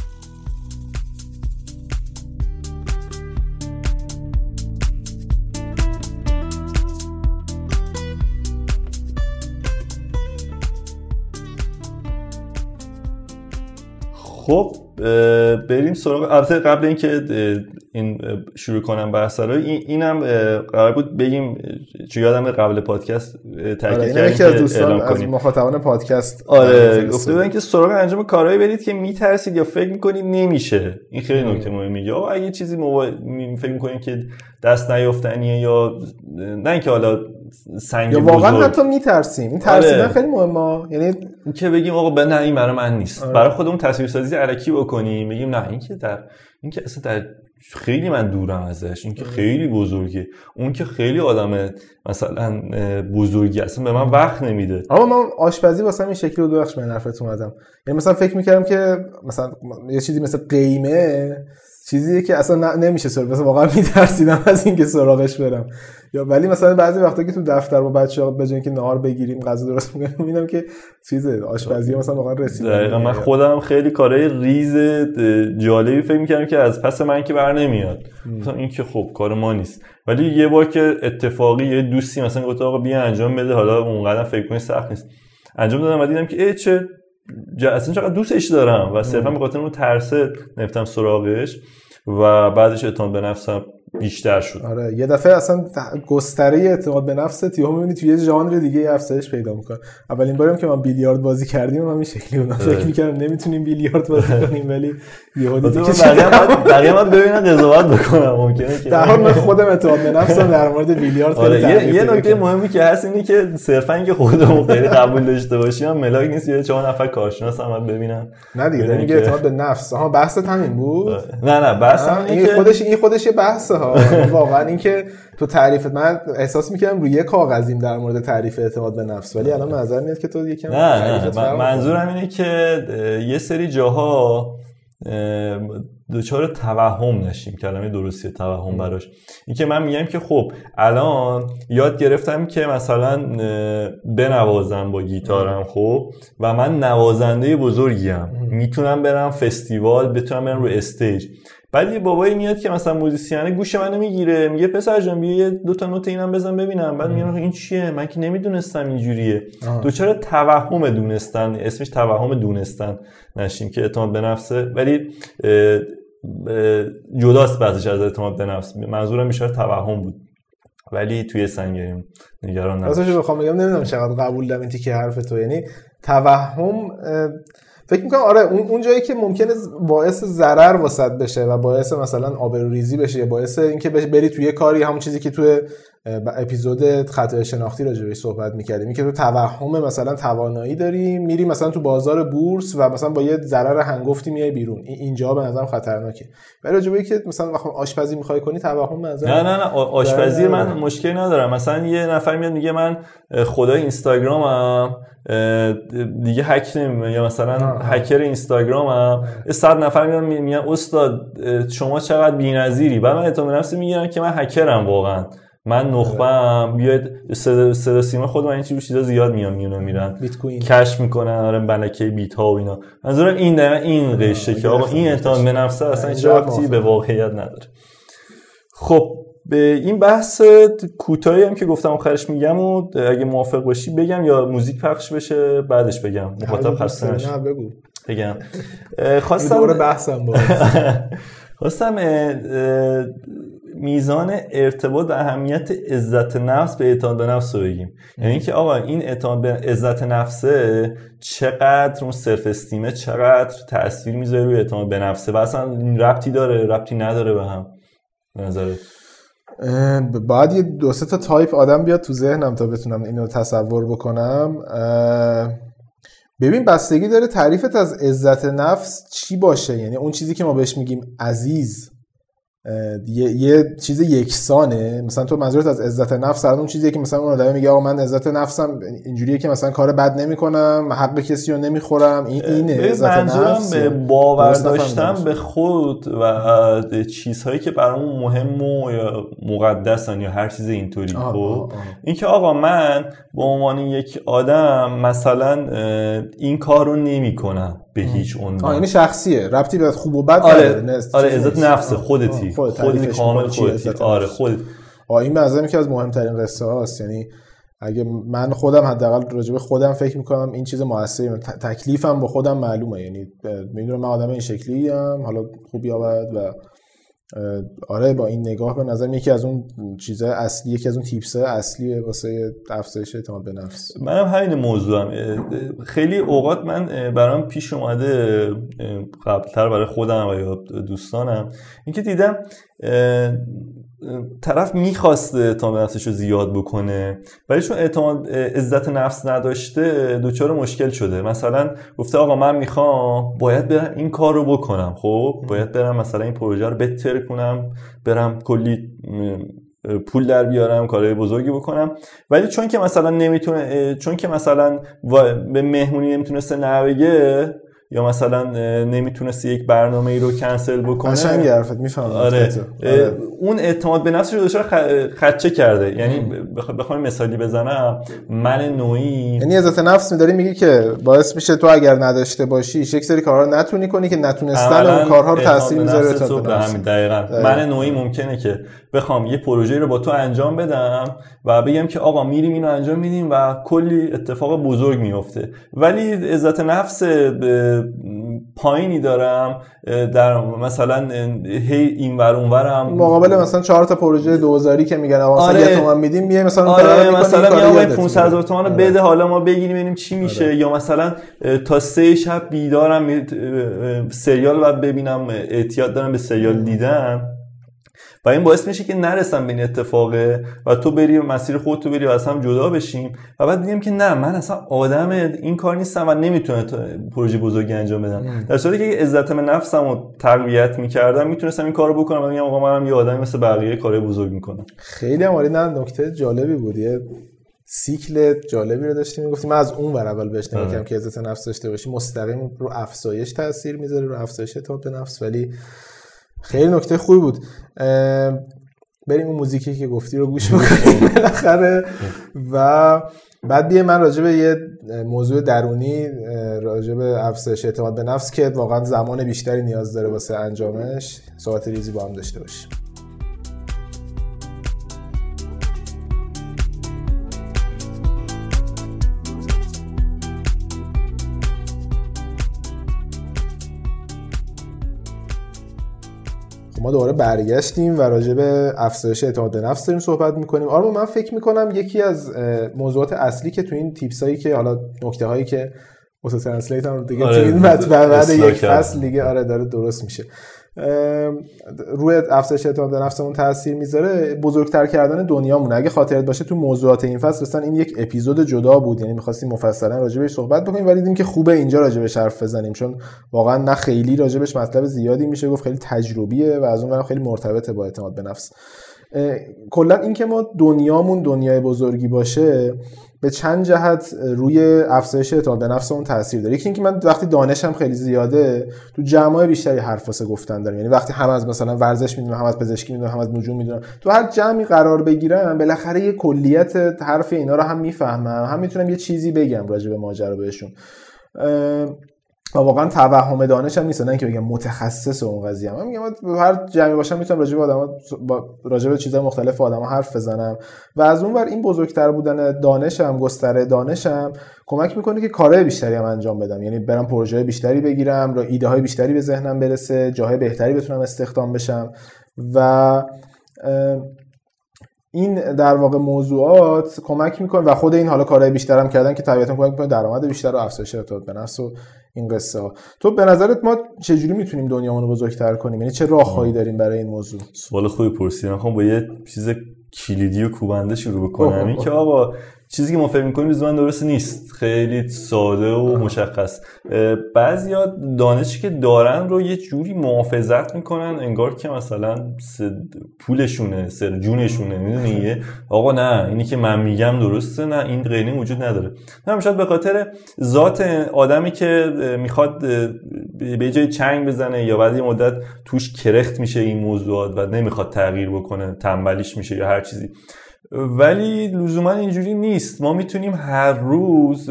خب بریم سراغ البته قبل اینکه این شروع کنم بحث رو این اینم قرار بود بگیم چون یادم قبل پادکست تاکید آره کردیم که از دوستان از مخاطبان پادکست آره گفته بودن که سراغ انجام کارهایی برید که میترسید یا فکر می‌کنید نمیشه. این خیلی نکته مهمه یا اگه چیزی مو... فکر می‌کنید که دست نیافتنیه یا نه اینکه حالا سنگ یا واقعا حتی میترسیم. این ترسیدن آره. خیلی مهمه. یعنی که بگیم آقا به نه این برای من نیست. آره. برای خودمون تصویر سازی علکی بکنیم بگیم نه این که در این که اصلا در خیلی من دورم ازش این که خیلی بزرگه. اون که خیلی آدم مثلا بزرگی اصلا به من وقت نمیده. اما من آشپزی واسه این شکلی رو دو بخش به نرفت اومدم یعنی مثلا فکر می‌کردم که مثلا یه چیزی مثل قیمه چیزیه که اصلا نمیشه سر مثلا واقعا (laughs) میترسیدم از اینکه سراغش برم. یا ولی مثلا بعضی وقتا که تو دفتر با بچه‌ها به که نهار بگیریم غذا درست می‌کنیم می‌بینم که چیز آشپزی مثلا واقعا رسید دقیقاً. من خودم خیلی کارهای ریز جالبی فکر می‌کردم که از پس من که بر نمیاد. مثلا این که خب کار ما نیست. ولی یه بار که اتفاقی یه دوستی مثلا گفت آقا بیا انجام بده حالا اونقدر فکر کنی سخت نیست. انجام دادم و دیدم که ای چه؟ اصلا چقدر دوستش دارم و صرفا به خاطر اون ترسه نفتم سراغش و بعدش اعتماد به نفسم بیشتر شد. آره یه دفعه اصلا گستره اعتماد به نفست یهو می‌بینی توی یه ژانر دیگه افزایش پیدا می‌کنه. اولین باریم که ما بیلیارد بازی کردیم من این شکلی فکر آره. می‌کردم نمی‌تونیم بیلیارد بازی کنیم ولی یهو دیدی که بقیه من ببینن قضاوت بکنم ممکنه که در حال خودم اعتماد به نفسم در مورد بیلیارد آره یه, یه نکته مهمی که هست اینه که صرفا اینکه خودمون خیلی قبول داشته باشیم ملاک نیست یه چهار نفر کارشناس هم ببینن. نه دیگه میگه اعتماد به نفس ها بحث همین بود؟ نه نه بحث این خودش این خودش یه بحثه ها. واقعا اینکه تو تعریف من احساس می‌کنم روی یک کاغذیم در مورد تعریف اعتماد به نفس ولی الان نظر میاد که تو یکم نه نه منظورم اینه که یه سری جاها دچار توهم نشیم کلمه درستی توهم براش. اینکه من میگم که خب الان یاد گرفتم که مثلا بنوازم با گیتارم خب و من نوازنده بزرگیم می‌تونم برم فستیوال بتونم برم رو استیج. بعد یه بابایی میاد که مثلا موزیسیانه گوش منو می‌گیره میگه پسر جان بیا یه دو تا نوت اینم بزن ببینم. بعد میگم این چیه؟ من که نمی‌دونستم اینجوریه. چرا توهم دونستن اسمش توهم دونستن نشیم که اعتماد به نفسه ولی جداست بعضیش از اعتماد به نفس. منظورم میشه توهم بود. ولی توی سنگریم نگران نباش. بخوام بگم نمی‌دونم چقدر قبول دارم این تیکه حرف تو یعنی توهم فکر می‌کنم آره اون جایی که ممکنه باعث ضرر واسط بشه و باعث مثلا آبروریزی بشه یا باعث اینکه بری توی کاری همون چیزی که توی اپیزود خطای شناختی راجع بهش صحبت می‌کردیم. که تو توهم مثلا توانایی داری میری مثلا تو بازار بورس و مثلا با یه ضرر هنگفتی میای بیرون. اینجا به نظرم خطرناکه. ولی راجع که مثلا وقتی آشپزی می‌خوای کنی توهم نظر نه نه نه آشپزی من مشکلی ندارم. مثلا یه نفر میاد میگه من خدای اینستاگرامم دیگه هک یا مثلا هکر اینستاگرامم. صد نفر میاد میگن استاد شما چقدر بی‌نظیری؟ بعد من اعتماد نفسی می‌گیرم که من هکرم واقعا. من نخبم بیاید صدا سیما خود من این چیزا زیاد میان میونه میرن. بیت کوین. کش می‌کنن آره بلکه بیت ها و اینا. منظورم این ده این قشه که آقا این اعتماد به نفسه اصلا هیچ ربطی به واقعیت نداره. خب به این بحث کوتاهی هم که گفتم آخرش میگم و اگه موافق باشی بگم یا موزیک پخش بشه بعدش بگم. مخاطب خسته نشه بگو. بگم. (laughs) خواستم بحثم (laughs) خواستم میزان ارتباط و اهمیت عزت نفس به اعتماد به نفس رو بگیم. یعنی اینکه آقا این اعتماد به عزت نفسه چقدر اون سلف استیمه چقدر تاثیر می‌ذاره روی اعتماد به نفسه و اصلا این ربطی داره ربطی نداره به هم. به نظرت؟ باید یه دو سه تا تایپ آدم بیاد تو ذهنم تا بتونم اینو تصور بکنم. ببین بستگی داره تعریفت از عزت نفس چی باشه؟ یعنی اون چیزی که ما بهش میگیم عزیز. یه, یه چیز یکسانه. مثلا تو منظورت از عزت نفس اون چیزیه که مثلا اون آدم میگه آقا من عزت نفسم اینجوریه که مثلا کار بد نمی‌کنم حق کسی رو نمی‌خورم. این اینه عزت نفس. به باور داشتن به خود و چیزهایی که برامون مهم و یا مقدسن یا هر چیز اینطوری. خب؟ اینکه آقا من به عنوان یک آدم مثلا این کار رو نمی‌کنم به هیچ عنوان. یعنی شخصیه. ربطی به خوب و بد آره آره عزت نفس خودتی. خودتی کامل خودتی آره خود. این به که از مهمترین قصه هاست. یعنی اگه من خودم حداقل راجع به خودم فکر می‌کنم این چیز موثری تکلیفم با خودم معلومه. یعنی می‌دونم من آدم این شکلی هم حالا خوبی یا و آره با این نگاه به نظر یکی از اون چیزهای اصلی یکی از اون تیپس اصلی واسه افزایش اعتماد به نفس. منم همین موضوعم. خیلی اوقات من برام پیش اومده قبلتر برای خودم و یا دوستانم اینکه دیدم طرف می‌خواسته اعتماد نفسش رو زیاد بکنه ولی چون اعتماد عزت نفس نداشته دچار مشکل شده. مثلا گفته آقا من می‌خوام باید برم این کار رو بکنم. خب باید برم مثلا این پروژه رو بهتر کنم برم کلی پول در بیارم کارهای بزرگی بکنم. ولی چون که مثلا نمی‌تونه چون که مثلا به مهمونی نمی‌تونسته نبگه یا مثلا نمی‌تونست یک برنامه ای رو کنسل بکنه؟ قشنگ حرفت می‌فهمم. آره. آره. اون اعتماد به نفسش رو دچار خدچه کرده. یعنی بخوام مثالی بزنم. من نوعی یعنی عزت نفس میداری میگی که باعث میشه تو اگر نداشته باشی یک سری کارها رو نتونی کنی که نتونستن اون کارها رو تاثیر می‌ذاره تو به دقیقاً. من نوعی ممکنه که بخوام یه پروژه رو با تو انجام بدم و بگم که آقا میریم اینو انجام میدیم و کلی اتفاق بزرگ میفته ولی عزت نفس پایینی دارم در مثلا هی این ور اونورم مقابل مثلا چهار تا پروژه دوزاری که میگن آقا آره. یه تومن میدیم میای مثلا آره مثلا میگم 500 هزار تومان آره. بده حالا ما بگیریم ببینیم چی میشه. آره. یا مثلا تا سه شب بیدارم سریال و ببینم اعتیاد دارم به سریال دیدن. و این باعث میشه که نرسم به این اتفاقه و تو بری مسیر خودتو بری و از هم جدا بشیم. و بعد دیدیم که نه من اصلا آدم این کار نیستم و نمی‌تونه پروژه بزرگی انجام بدم. در صورتی که عزت به نفسم رو تقویت می‌کردم می‌تونستم این کارو بکنم و میگم آقا منم یه آدمی مثل بقیه کار بزرگ می‌کنم. خیلی هم نه نکته جالبی بود. یه سیکل جالبی رو داشتیم می‌گفتیم من از اون ور اول بهش نگاه آره. که عزت نفس داشته باشی. مستقیم رو افزایش تاثیر می‌ذاره رو افزایش اعتماد به نفس. ولی خیلی نکته خوبی بود. بریم اون موزیکی که گفتی رو گوش بکنیم (laughs) بالاخره. و بعد بیه من راجع به یه موضوع درونی راجع به افزایش اعتماد به نفس که واقعا زمان بیشتری نیاز داره واسه انجامش صحبت ریزی با هم داشته باشیم. ما دوباره برگشتیم و راجع به افزایش اعتماد به نفس داریم صحبت می‌کنیم. آرما من فکر می‌کنم یکی از موضوعات اصلی که تو این تیپس هایی که حالا نکته هایی که اوتو ترنسلیت هم دیگه آره این مطبع بعد یک فصل دیگه آره داره درست میشه. روی افزایش اعتماد به نفسمون تاثیر می‌ذاره. بزرگتر کردن دنیامونه اگه خاطرت باشه تو موضوعات این فصل رسن این یک اپیزود جدا بود. یعنی می‌خواستیم مفصلا راجبش صحبت بکنیم ولی دیدیم که خوبه اینجا راجبش حرف بزنیم. چون واقعا نه خیلی راجبش مطلب زیادی میشه. گفت خیلی تجربیه و از اون خیلی مرتبطه با اعتماد به نفس. کلا اینکه ما دنیامون دنیای بزرگی باشه به چند جهت روی افزایش اعتماد به نفسمون تاثیر داره. یکی اینکه من وقتی دانشم خیلی زیاده تو جمعای بیشتری حرف واسه گفتن دارم. یعنی وقتی هم از مثلا ورزش می‌دونم هم از پزشکی می‌دونم هم از نجوم می‌دونم تو هر جمعی قرار بگیرم بالاخره یه کلیت حرف اینا رو هم می‌فهمم. هم می‌تونم یه چیزی بگم راجع به ماجرا بهشون. و واقعا توهم دانش هم نیست. اینکه بگم متخصص اون قضیه هم. میگم هر جمعی باشم می‌تونم راجع به آدم با راجع به چیزهای مختلف آدم حرف بزنم. و از اون ور این بزرگتر بودن دانشم گستره دانشم کمک می‌کنه که کارهای بیشتری هم انجام بدم. یعنی برم پروژه بیشتری بگیرم را ایده های بیشتری به ذهنم برسه جاهای بهتری بتونم استخدام بشم. و این در واقع موضوعات کمک می‌کنه و خود این حالا کارهای بیشترم کردن که طبیعتا کمک می‌کنه درآمد بیشتر و افزایش اعتماد به نفس و این قصه ها. تو به نظرت ما چجوری می‌تونیم دنیامون رو بزرگتر کنیم؟ یعنی چه راههایی داریم برای این موضوع؟ سوال خوبی پرسیدم خب با یه چیز کلیدی و کوبنده شروع بکنم. این که آقا چیزی که ما فکر می‌کنیم من درست نیست. خیلی ساده و مشخص. بعضیا دانشی که دارن رو یه جوری محافظت می‌کنن انگار که مثلا پولشونه سر جونشونه می‌دونی؟ آقا نه اینی که من میگم درسته نه این غیری وجود نداره. نه شاید به خاطر ذات آدمی که می‌خواد به جای چنگ بزنه یا بعد یه مدت توش کرخت میشه این موضوعات و نمی‌خواد تغییر بکنه تنبلیش میشه یا هر چیزی. ولی لزوما اینجوری نیست. ما می‌تونیم هر روز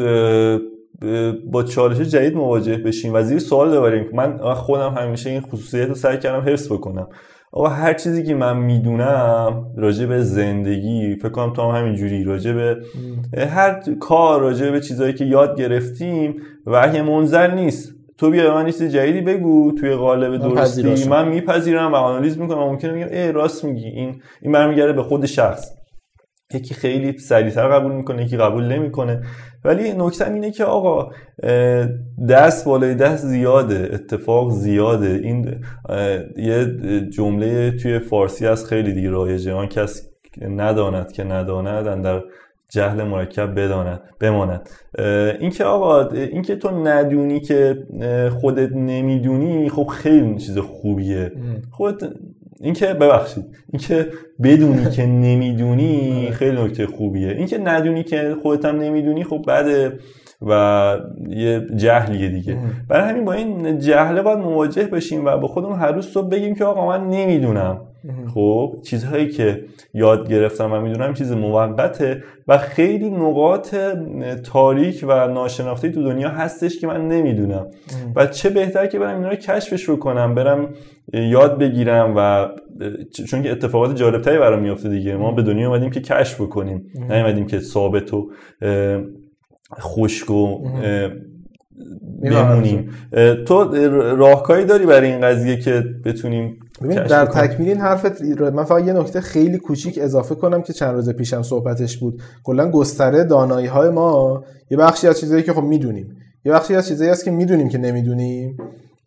با چالش جدید مواجه بشیم و زیر سوال ببریم. من خودم همیشه این خصوصیت رو سعی کردم حفظ بکنم. آقا هر چیزی که من می‌دونم راجع به زندگی فکر کنم تو هم همینجوری راجع به هر کار راجع به چیزهایی که یاد گرفتیم وحی منزل نیست تو بیا من نیست جدیدی بگو توی قالب درستی. من میپذیرم و آنالیز می‌کنم. ممکنه میگم ای راست میگی. این این برمیگرده به خود شخص. یکی خیلی سریعتر قبول می‌کنه یکی قبول نمی‌کنه. ولی نکته اینه که آقا دست بالای دست زیاده اتفاق زیاده. این یه جمله توی فارسی هست خیلی دیگه رایجه. آن کس نداند که نداند در جهل مرکب بداند بماند. اینکه آقا اینکه تو ندونی که خودت نمی‌دونی خب خیلی چیز خوبیه. خودت اینکه ببخشید اینکه بدونی که (laughs) نمی‌دونی خیلی نکته خوبیه. اینکه ندونی که خودت هم نمی‌دونی خب بعد و یه جهلیه دیگه. برای همین با این جهله باید مواجه بشیم و با خودمون هر روز صبح بگیم که آقا من نمی‌دونم. خب چیزهایی که یاد گرفتم و می‌دونم چیز موقته و خیلی نقاط تاریک و ناشناخته تو دنیا هستش که من نمی‌دونم. و چه بهتر که برم اینا رو کشفش رو کنم برم یاد بگیرم و چون که اتفاقات جالبتری برام میفته دیگه. ما به دنیا اومدیم که کشف بکنیم. نیومدیم که ثابت و خشک و بمونیم. تو راهکاری داری برای این قضیه که بتونیم ببین در تکمیل این حرفت من فقط یه نکته خیلی کوچیک اضافه کنم که چند روز پیشم صحبتش بود. کلا گستره دانایی های ما یه بخشی از چیزایی که خب می‌دونیم. یه بخشی از چیزایی هست که می‌دونیم که نمی‌دونیم.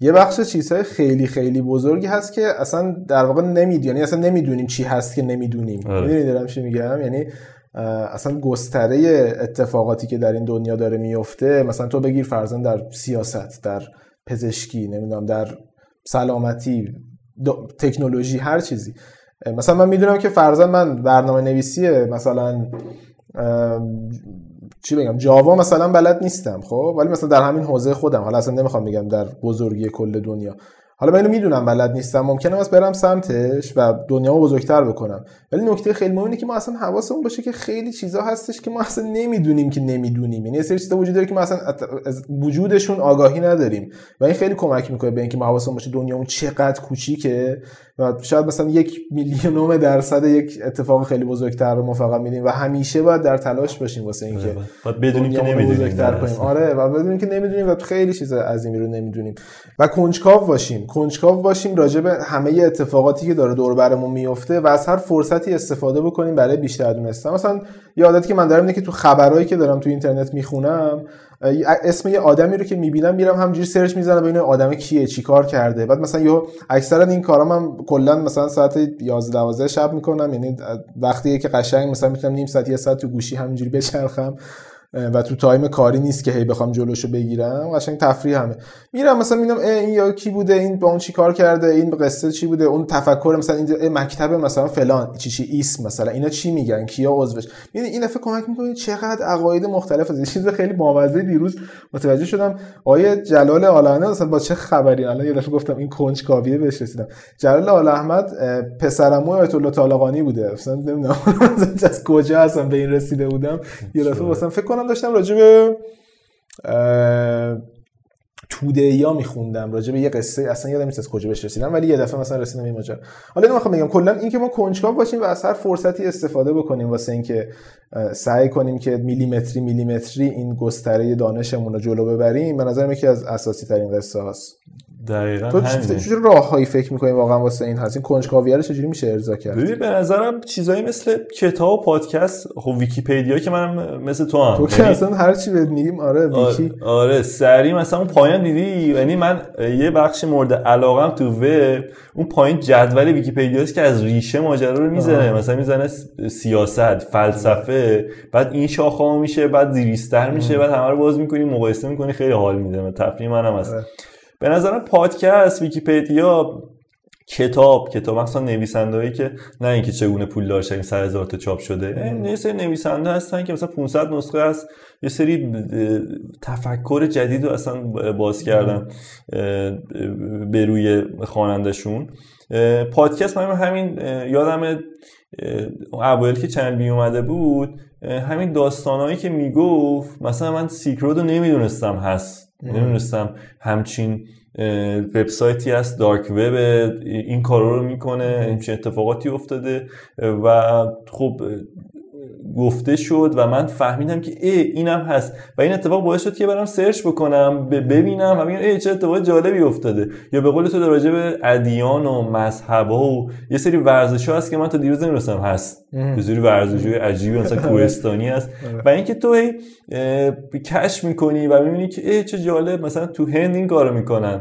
یه بخش چیزهای خیلی خیلی بزرگی هست که اصلا در واقع نمی‌دونیم. یعنی اصلا نمی‌دونیم چی هست که نمی‌دونیم. آره. می‌دونی دارم چی میگم؟ یعنی اصلا گستره اتفاقاتی که در این دنیا داره میفته مثلا تو بگیر فرزن در سیاست در پزشکی نمی‌دونم در سلامتی تکنولوژی هر چیزی. مثلا من می‌دونم که فرزن من برنامه نویسیه مثلا چی بگم جاوا مثلا بلد نیستم خب؟ ولی مثلا در همین حوزه خودم حالا اصلا نمی‌خوام بگم در بزرگی کل دنیا. حالا من اینو می‌دونم بلد نیستم. ممکنه از برم سمتش و دنیامو بزرگتر بکنم. ولی نکته خیلی مهمه که ما اصلا حواسمون باشه که خیلی چیزا هستش که ما اصلا نمی‌دونیم که نمی‌دونیم. یعنی سری چیزا وجود داره که ما اصلا از وجودشون آگاهی نداریم. و این خیلی کمک می‌کنه به اینکه ما حواسمون باشه دنیامون چقدر کوچیکه. و شاید مثلا یک میلیونم درصد یک اتفاق خیلی بزرگتر رو ما فقط میدیم و همیشه باید در تلاش باشیم واسه اینکه آره، باید بدونیم که نمی‌دونیم آره و بدونیم که نمی‌دونیم و خیلی چیز عظیمی رو نمی‌دونیم. و کنجکاو باشیم. کنجکاو باشیم راجع به همه اتفاقاتی که داره دور برمون میفته و از هر فرصتی استفاده بکنیم برای بیشتر دونستن. مثلا یه عادتی که من دارم اینه که تو خبرهایی که دارم تو اینترنت می‌خونم اسم یه آدمی رو که می‌بینم میرم همینجوری search می‌زنم ببینم آدم کیه چیکار کرده. بعد مثلا یه اکثرا این کارا من کلا مثلا ساعت 11 12 شب می‌کنم. یعنی وقتی که قشنگ مثلا می‌تونم نیم ساعت یه ساعت تو گوشی همینجوری بچرخم. و تو time کاری نیست که هی بخوام جلوشو بگیرم. قشنگ تفریحمه. میرم مثلا می‌بینم این یارو کی بوده؟ این با اون چی کار کرده؟ این قصه چی بوده؟ اون تفکر مثلا این مکتب مثلا فلان چی چی اسم مثلا اینا چی میگن؟ کیا عضوش؟ می‌دونی این دفعه کمک می‌کنه چقدر عقاید مختلف از چیز خیلی بامزه دیروز متوجه شدم. آیه جلال آل مثلا با چه خبری؟ الان یه دفعه گفتم این کنجکاویه بهش رسیدم. جلال آل احمد پسرمو آیت الله طالقانی بوده. مثلا نمی‌دونم (laughs) از کجا اصلا به این رسیده بودم. یه دفعه مثلا فکر کنم داشتم راجع به توده یا میخوندم راجع به یه قصه اصلا یادم نیست از کجا بهش رسیدم ولی یه دفعه مثلا رسیدم این ماجرا. حالا نمی‌خوام بگم کلا اینکه ما کنجکاو باشیم و از هر فرصتی استفاده بکنیم واسه اینکه سعی کنیم که میلیمتری میلیمتری این گستره دانشمون رو جلو ببریم به نظر یکی از اساسی ترین قصه هاست دقیقا تو چجوری راههایی فکر می‌کنی واقعا واسه این هست؟ این کنجکاوی رو چجوری میشه ارضا کرد؟ ببین به نظرم چیزایی مثل کتاب و پادکست خب ویکی‌پدیا که منم مثل تو هم. تو که یعنی اصلا هر چی بهت میگیم آره ویکی. آره سری مثلا اون پایان دیدی؟ یعنی من یه بخش مورد علاقم تو وب اون پایین جدول ویکی‌پدیا است که از ریشه ماجرا رو می‌زنه. مثلا می‌زنه سیاست فلسفه بعد این شاخه میشه بعد زیریستر میشه بعد همه رو باز می‌کنی مقایسه می‌کنی خیلی حال میده. تفریح منم هست. به نظرم پادکست ویکیپدیا کتاب کتاب مثلا نویسندهایی که نه اینکه چگونه پول داشتن سر هزار تا چاپ شده یه سری نویسنده هستن که مثلا 500 نسخه هست یه سری تفکر جدید رو اصلا باز کردن به روی خوانندهشون. پادکست من همین یادم اوایل که چنل بی اومده بود همین داستانهایی که می‌گفت مثلا من سیکرود رو نمی‌دونستم هست. نمی‌دونستم همچین وبسایتی هست دارک وب این کارا رو می‌کنه همچین اتفاقاتی افتاده و خب گفته شد و من فهمیدم که ای اینم هست. و این اتفاق باعث شد که برم سرچ بکنم ببینم و ای چه اتفاق جالبی افتاده. یا به قول تو در راجع به ادیان و مذهب و یه سری ورزش ها هست که من تا دیروز نمی‌رسم هست. یه سری ورزش عجیبی مثلا (laughs) کوهستانی هست. و اینکه تو هی کشف می‌کنی و می‌بینی که ای چه جالب. مثلا تو هند این کارو می‌کنن.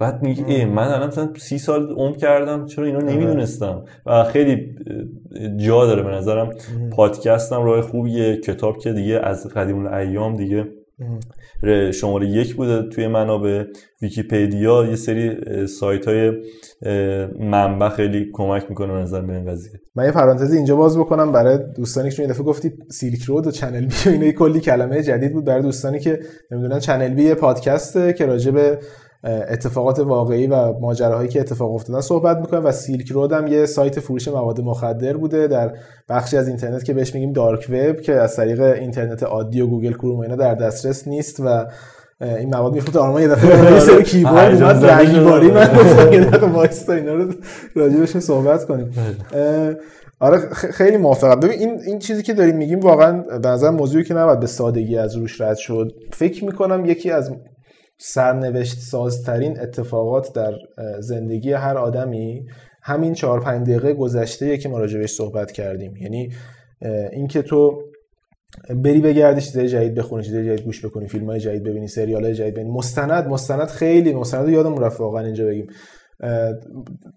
بعد میگه ای من الان مثلا سی سال عمر کردم چرا اینو آره. نمی‌دونستم؟ و خیلی جا داره به نظرم. پادکستم راه خوبیه کتاب که دیگه از قدیم ایام دیگه شماره یک بوده توی منابع. ویکیپدیا یه سری سایت های منبع خیلی کمک می‌کنه به نظر به این قضیه. من یه پرانتزی اینجا باز بکنم برای دوستانی که دفعه گفتی Silk Road و Channel B و اینا کلی کلمه جدید بود برای دوستانی که نمی‌دونن. Channel B پادکسته که راجع به اتفاقات واقعی و ماجراهایی که اتفاق افتادن صحبت می‌کنه و Silk Road هم یه سایت فروش مواد مخدر بوده در بخشی از اینترنت که بهش میگیم dark web که از طریق اینترنت عادی و Google Chrome اینا در دسترس نیست و این مواد میفروخت آرما یه دفعه (laughs) یه سری keyword اومد رنگی من (laughs) گفتم یه وایستا اینا رو راجبش صحبت کنیم. آره خیلی موافقم. ببین این این چیزی که داریم میگیم واقعا به نظر موضوعی که نباید به سادگی از روش رد شد فکر می‌کنم یکی از سرنوشت سازترین اتفاقات در زندگی هر آدمی همین چهار پنج دقیقه گذشته که ما راجبش صحبت کردیم. یعنی اینکه تو بری بگردی چیزای جدید بخونی چیزای جدید گوش بکنی فیلم های جدید ببینی سریال های جدید ببینی مستند مستند خیلی مستند یادمون رفت واقعا اینجا بگیم.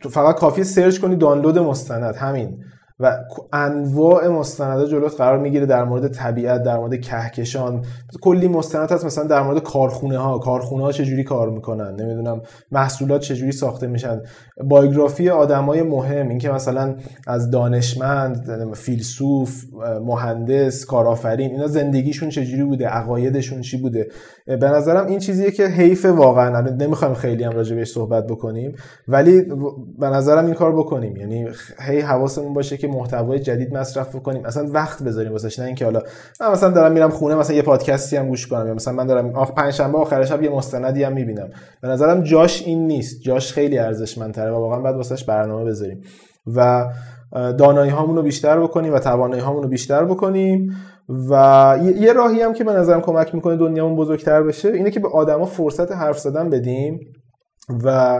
تو فقط کافی سرچ کنی دانلود مستند همین. و انواع مستندات جلوت قرار می‌گیره در مورد طبیعت در مورد کهکشان. کلی مستند هست مثلا در مورد کارخونه ها کارخونه ها چجوری کار می‌کنن؟ نمی‌دونم محصولات چجوری ساخته میشن؟ بایوگرافی آدمای مهم اینکه مثلا از دانشمند فیلسوف مهندس کارآفرین اینا زندگیشون چجوری بوده؟ عقایدشون چی بوده؟ به نظرم این چیزیه که حیف واقعا. نمی‌خوایم خیلی هم راجع بهش صحبت بکنیم ولی به نظرم این کار بکنیم. یعنی هی حواسمون باشه که محتوای جدید مصرف کنیم اصلا وقت بذاریم واسش نه اینکه حالا من مثلا دارم میرم خونه مثلا یه پادکستی هم گوش کنم یا مثلا من دارم آخ پنج شنبه آخر شب یه مستندی هم می‌بینم. به نظرم جاش این نیست. جاش خیلی ارزشمندتره و واقعا بعد واسش برنامه بذاریم. و دانایی هامون رو بیشتر بکنیم و توانایی هامون رو بیشتر بکنیم. و یه راهی هم که به نظرم کمک می‌کنه دنیامون بزرگتر بشه اینه که به آدما فرصت حرف زدن بدیم و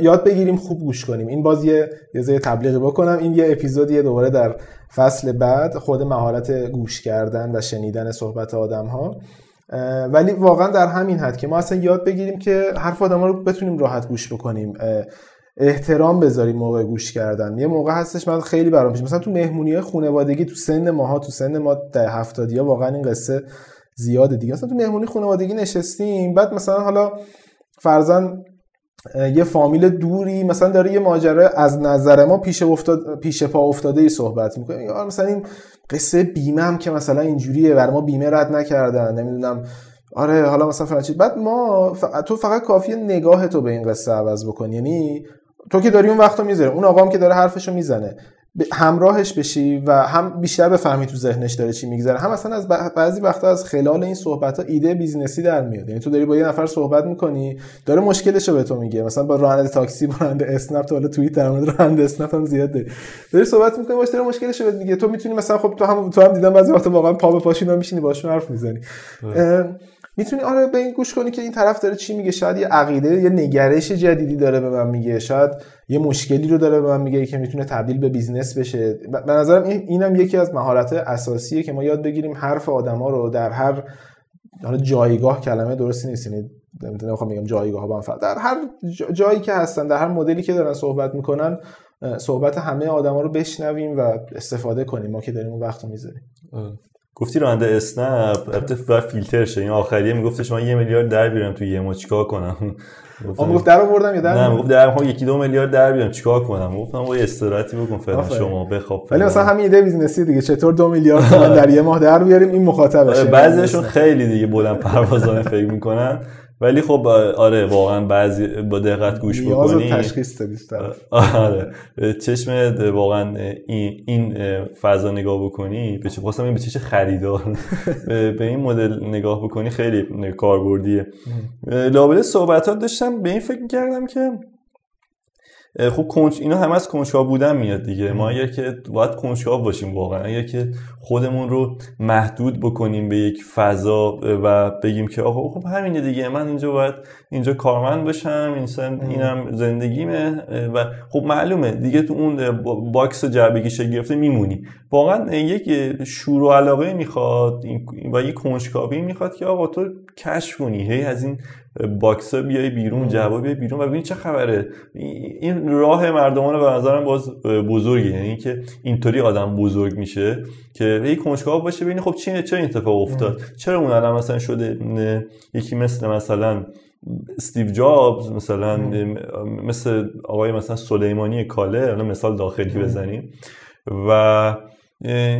یاد بگیریم خوب گوش کنیم. این باز یه یه تبلیغی بکنم. این یه اپیزودیه دوباره در فصل بعد خود مهارت گوش کردن و شنیدن صحبت آدم ها ولی واقعا در همین حد که ما اصلا یاد بگیریم که حرف آدم ها رو بتونیم راحت گوش بکنیم. احترام بذاریم موقع گوش کردن. یه موقع هستش من خیلی برام پیش مثلا تو مهمونی خانوادگی تو سن ماها تو سن ما ده هفتادی ها واقعا این قصه زیاده دیگه. مثلا تو مهمونی خانوادگی نشستیم بعد مثلا حالا فرزن یه فامیل دوری مثلا داره یه ماجرا از نظر ما پیش افتاد پیش پا افتاده ای صحبت می‌کنه. یا مثلا این قصه بیمه هم که مثلا اینجوریه بر ما بیمه رد نکردن نمی‌دونم. آره حالا مثلا فلان بعد ما تو فقط کافیه نگاه تو به این قصه عوض بکنی. یعنی تو که داری اون وقتو می‌ذاری اون آقام که داره حرفشو می‌زنه همراهش بشی و هم بیشتر بفهمی تو ذهنش داره چی میگذره. هم اصلا از بعضی وقتا از خلال این صحبت ها ایده business ی در میاد. یعنی تو داری با یه نفر صحبت می‌کنی داره مشکلش رو به تو میگه. مثلا با راننده تاکسی با راننده اسنپ تو حالا توییت در مورد راننده اسنپ هم زیاد داری. داری صحبت می‌کنی باش داره مشکلش رو میگه. تو می‌تونی مثلا خب تو هم تو هم دیدم بعضی وقتا واقعا پا به پاشینا میشینی باشون حرف می‌زنی. می‌تونی آره به این گوش کنی که این طرف داره چی میگه. شاید یه عقیده یه نگرش جدیدی داره به من میگه. شاید یه مشکلی رو داره به من میگه که می‌تونه تبدیل به business بشه. به نظرم این اینم یکی از مهارت اساسیه که ما یاد بگیریم حرف آدما رو در هر حالا جایگاه کلمه درستی نیست یعنی نمی‌خوام بگم جایگاه با در هر جایی که هستن در هر مدلی که دارن صحبت می‌کنن صحبت همه آدما رو بشنویم و استفاده کنیم. ما که داریم اون وقت می‌ذاریم. گفتی راننده اسنپ البته فیلتر شه. این آخریه میگفتش من یه میلیارد در بیارم تو یه ما چیکار کنم؟ اون گفت در آوردم یا در نه گفت در هم یکی دو میلیارد در بیارم چیکار کنم؟ گفتم وای استراحتی بکن فعلا شما بخواب ولی مثلا همین ایده business ی دیگه چطور دو میلیارد تومان در یه ماه در بیاریم؟ این مخاطبشه بعضیشون خیلی دیگه بلند پروازانه فکر می‌کنن. ولی خب آره واقعا بعضی با دقت گوش بکنی. تشخیص آره. چشم واقعا این این فضا نگاه بکنی به چه خواستم به چه خریدار. (laughs) به این مدل نگاه بکنی خیلی کاربردیه. لابد صحبتات داشتم به این فکر کردم که خب کنج اینا همه از کنجکاو بودن میاد دیگه. ما اگر که باید کنجکاو باشیم واقعا. اگر که خودمون رو محدود بکنیم به یک فضا و بگیم که آقا خب همینه دیگه. من اینجا باید اینجا کارمند باشم این اینم زندگیمه. و خب معلومه دیگه تو اون box جعبگی گرفته میمونی. واقعا یک شور و علاقه می‌خواد و یک کنجکاوی می‌خواد که آقا تو کشف کنی. هی از این box بیای بیرون جعبه بیای بیرون. و ببین چه خبره. این راه مردمان به نظرم باز بزرگه. یعنی که اینطوری آدم بزرگ میشه که هی کنجکاو باشه ببین خب چی چه اتفاق افتاد؟ چرا اون الان مثلا شده یکی مثل مثلا استیو جابز مثلا مثل آقای مثلا سلیمانی کاله. الان مثال داخلی بزنیم. و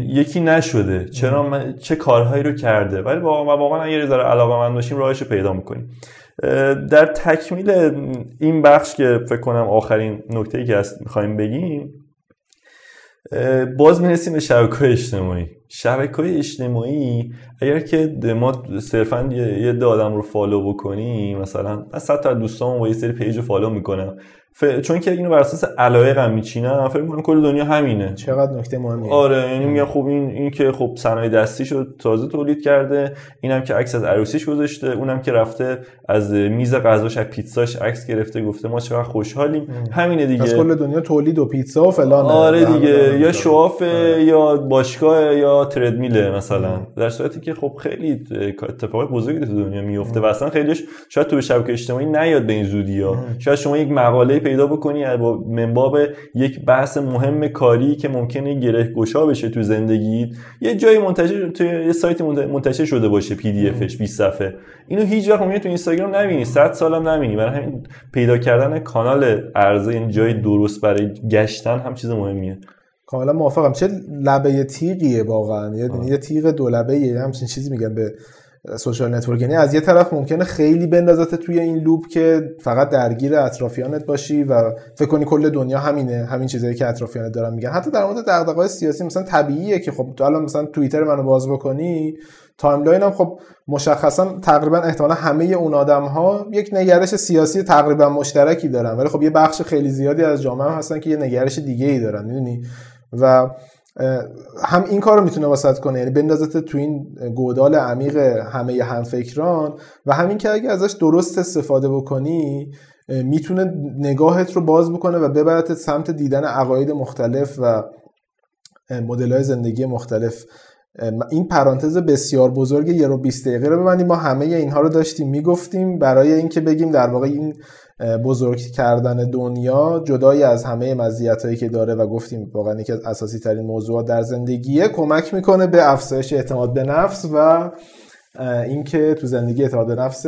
یکی نشده. چرا چه کارهایی رو کرده؟ ولی واقعا اگر ذره علاقه من باشیم راهش رو پیدا می‌کنیم. در تکمیل این بخش که فکر کنم آخرین نکته ای که هست می‌خوایم بگیم باز می‌رسیم به شبکه اجتماعی. شبکه اجتماعی اگر که ما صرفا یه, آدم رو follow بکنیم مثلا از صد تا دوستان با یه سری page رو follow می‌کنم چون که اینو بر اساس علایقم میچینم فکر می‌کنم کل دنیا همینه. چقدر نکته مهمیه؟ آره یعنی میگم خب این این که خب صنایع دستیشو تازه تولید کرده اینم که عکس از عروسیش گذاشته اونم که رفته از میز غذاش از پیتزاش عکس گرفته گفته ما چقدر خوشحالیم. همینه دیگه. از کل دنیا تولید و پیتزا و فلان آره دیگه. یا شواف آره. یا باشگاه یا تردمیله مثلا. در صورتی که خب خیلی اتفاق بزرگی تو دنیا میفته و اصلا خیلیش شاید تو به شبکه اجتماعی نیاد به این زودی ها. شاید شما یک مقاله پیدا بکنی با منباب یک بحث مهم کاری که ممکنه گره گشا بشه تو زندگی یه جایی منتشر تو یه سایت منتشر شده باشه پی دی افش 20 صفحه. اینو هیچ وقت تو اینستاگرام نبینی. 100 سالم نبینی. برای همین پیدا کردن کانال ارزه یعنی جای درست برای گشتن هم چیز مهمیه. کاملا موافقم. چه لبه تیغیه واقعا؟ یه تیغ دو لبه همچین چیزی میگن به social network. یعنی از یه طرف ممکنه خیلی بندازت توی این loop که فقط درگیر اطرافیانت باشی و فکر کنی کل دنیا همینه همین چیزایی که اطرافیانت دارن میگن. حتی در مورد دغدغه‌های سیاسی مثلا طبیعیه که خب تو الان مثلا توییتر منو باز بکنی timeline هم خب مشخصا تقریبا احتمالا همه اون آدم ها یک نگرش سیاسی تقریبا مشترکی دارن. ولی خب یه بخش خیلی زیادی از جامعه هم هستن که یه نگرش دیگه ای دارن می‌دونی؟ و هم این کار رو می‌تونه واسط کنه یعنی بندازت تو این گودال عمیق همه همفکران و همین که اگه ازش درست استفاده بکنی می‌تونه نگاهت رو باز بکنه و ببرت سمت دیدن عقاید مختلف و مدل های زندگی مختلف. این پرانتز بسیار بزرگ یه رو 20 دقیقه رو ببندیم. ما همه اینها رو داشتیم می‌گفتیم. برای اینکه بگیم در واقع این بزرگ کردن دنیا جدای از همه مزیت هایی که داره و گفتیم واقعا یکی از اساسی ترین موضوعات در زندگیه کمک می‌کنه به افزایش اعتماد به نفس و اینکه تو زندگی اعتماد به نفس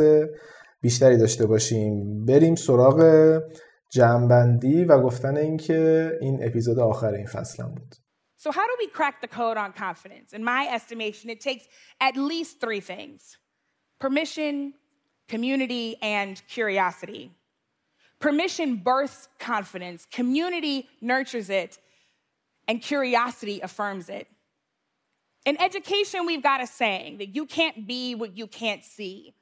بیشتری داشته باشیم. بریم سراغ جمعبندی و گفتن اینکه این اپیزود آخر این فصل بود. So, how do we crack the code on confidence? In my estimation, it takes at least three things permission, community, and curiosity. Permission births confidence, community nurtures it, and curiosity affirms it. In education, we've got a saying that you can't be what you can't see.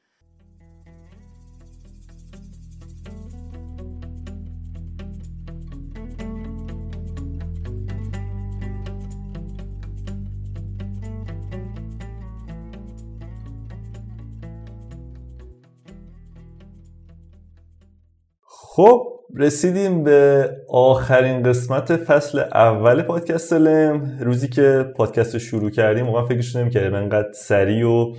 خب رسیدیم به آخرین قسمت فصل اول پادکست لم. روزی که پادکست رو شروع کردیم واقعا فکرش نمی‌کردیم انقدر سریع و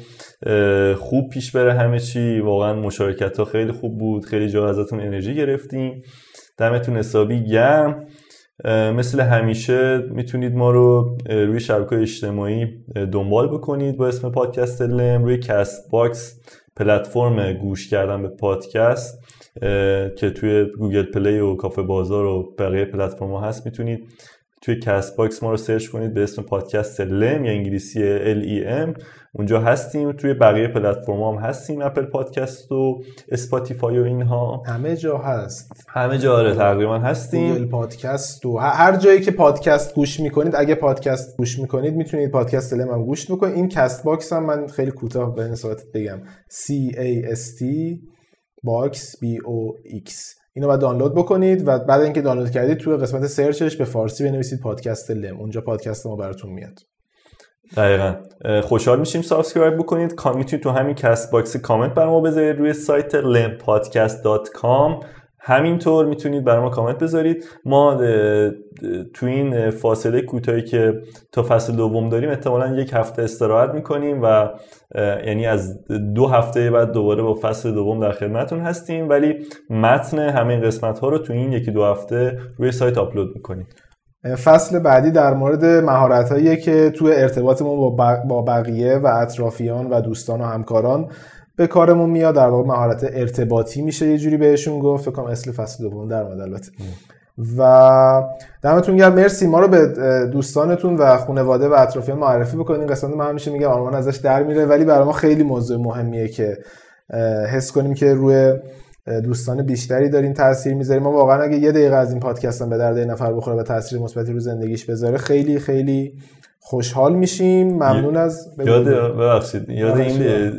خوب پیش بره همه چی. واقعا مشارکت ها خیلی خوب بود خیلی جا ازتون انرژی گرفتیم. دمتون حسابی گرم. مثل همیشه می‌تونید ما رو روی شبکه اجتماعی دنبال بکنید با اسم پادکست لم. روی کست باکس پلتفرم گوش کردن به پادکست. که توی گوگل پلی و کافه بازار و بقیه پلتفرم ها هست می‌تونید توی کست باکس ما رو search کنید به اسم پادکست لم یا انگلیسی L-E-M اونجا هستیم. توی بقیه پلتفرم هم هستیم اپل پادکست و اسپاتیفای و اینها. همه جا هست. همه جا آره تقریبا هستیم. گوگل پادکست و هر جایی که پادکست گوش می‌کنید اگه پادکست گوش می‌کنید می‌تونید پادکست لم هم گوش بکنید. این کست باکس هم من خیلی کوتاه به نسبت بگم. C A S T box B O X. اینو باید دانلود بکنید و بعد اینکه دانلود کردید توی قسمت search ش به فارسی بنویسید پادکست لم. اونجا پادکست ما براتون میاد. دقیقا. خوشحال میشیم subscribe بکنید. می‌تونید تو همین کست باکس کامنت بر ما بذارید روی سایت lempodcast.com همینطور می‌تونید برای ما کامنت بذارید. ما تو این فاصله کوتاهی که تا فصل دوم داریم احتمالا یک هفته استراحت می‌کنیم و یعنی از دو هفته بعد دوباره با فصل دوم در خدمتتون هستیم. ولی متن همه قسمت ها رو تو این یکی دو هفته روی سایت آپلود می‌کنیم فصل بعدی در مورد مهارت که تو ارتباط ما با بقیه و اطرافیان و دوستان و همکاران به کارمون میاد. در واقع مهارت ارتباطی میشه. یه جوری بهشون گفت. فکر کنم اصل فصل دوم در البته. و دمتون گرم. مرسی. ما رو به دوستانتون و خانواده و اطرافیان معرفی بکنین. قسمت من همیشه میگم آرمان ازش در میره. ولی برای ما خیلی موضوع مهمیه که حس کنیم که روی دوستان بیشتری دارین تاثیر می‌ذاریم. ما واقعا اگه یه دقیقه از این پادکست هم به درد نفر بخوره و تاثیر مثبتی رو زندگیش بذاره خیلی خیلی خوشحال میشیم ممنون از یاد ببخشید یاد این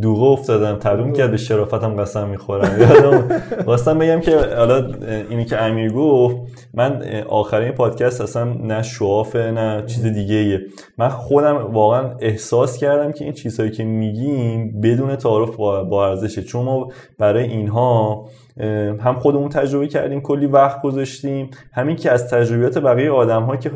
دوغه افتادم تبریم کرد به شرافتم قسم می‌خورم. یادم خواستم بگم که حالا اینی که امیر گفت من آخرین پادکست اصلا نه شوافه نه چیز دیگه ایه. من خودم واقعا احساس کردم که این چیزهایی که میگیم بدون تعارف با ارزشه. چون ما برای اینها هم خودمون تجربه کردیم کلی وقت گذاشتیم. همین که از تجربیات بقیه آدم ها که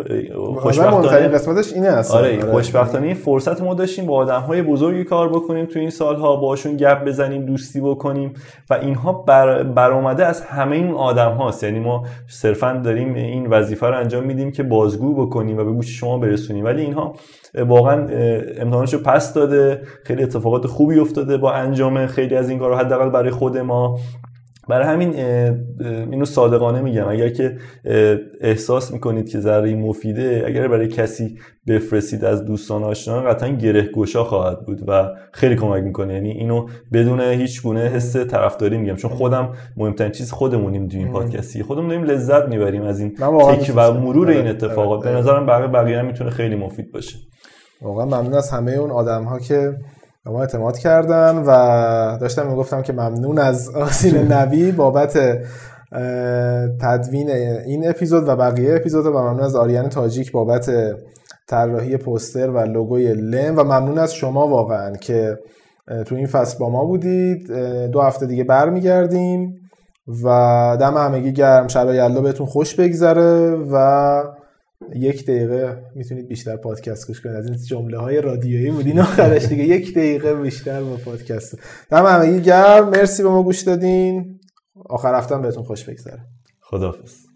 خوشبختانه قسمتش اینه است. آره, آره. خوشبختانه این فرصت ما داشتیم با آدم های بزرگی کار بکنیم تو این سالها باشون گپ بزنیم دوستی بکنیم. و اینها بر برآمده از همه این آدم هاست یعنی ما صرفا داریم این وظیفه رو انجام میدیم که بازگو بکنیم و به گوش شما برسونیم. ولی اینها واقعا امتحانش رو پس داده. خیلی اتفاقات خوبی افتاده با انجام خیلی از این کارها حداقل برای خود ما. برای همین اینو صادقانه میگم. اگر که احساس می‌کنید که ذره مفیده اگر برای کسی بفرستید از دوستان آشنایان قطعا گره گشا خواهد بود و خیلی کمک می‌کنه. یعنی اینو بدون هیچ گونه حس طرفداری میگم. چون خودم مهمترین چیز خودمونیم تو این پادکستی. خودمون داریم لذت می‌بریم از این تک و مرور این آره، اتفاقات. به آره. نظرم بقیه بقیه می‌تونه خیلی مفید باشه. واقعا ممنون از همه اون آدم ها که ما اعتماد کردن و داشتم می‌گفتم که ممنون از آسین نبی بابت تدوین این اپیزود و بقیه اپیزود و ممنون از آریان تاجیک بابت طراحی پوستر و لوگوی لم و ممنون از شما واقعا که تو این فصل با ما بودید. دو هفته دیگه برمیگردیم و دم همگی گرم. شب یلدا بهتون خوش بگذره و یک دقیقه می‌تونید بیشتر پادکست گوش کنید. از این جمله های رادیویی بودین آخرش دیگه. یک دقیقه بیشتر با پادکست. دم همگی گرم. مرسی به ما گوش دادین. آخر هفته بهتون خوش بگذره. خداحافظ.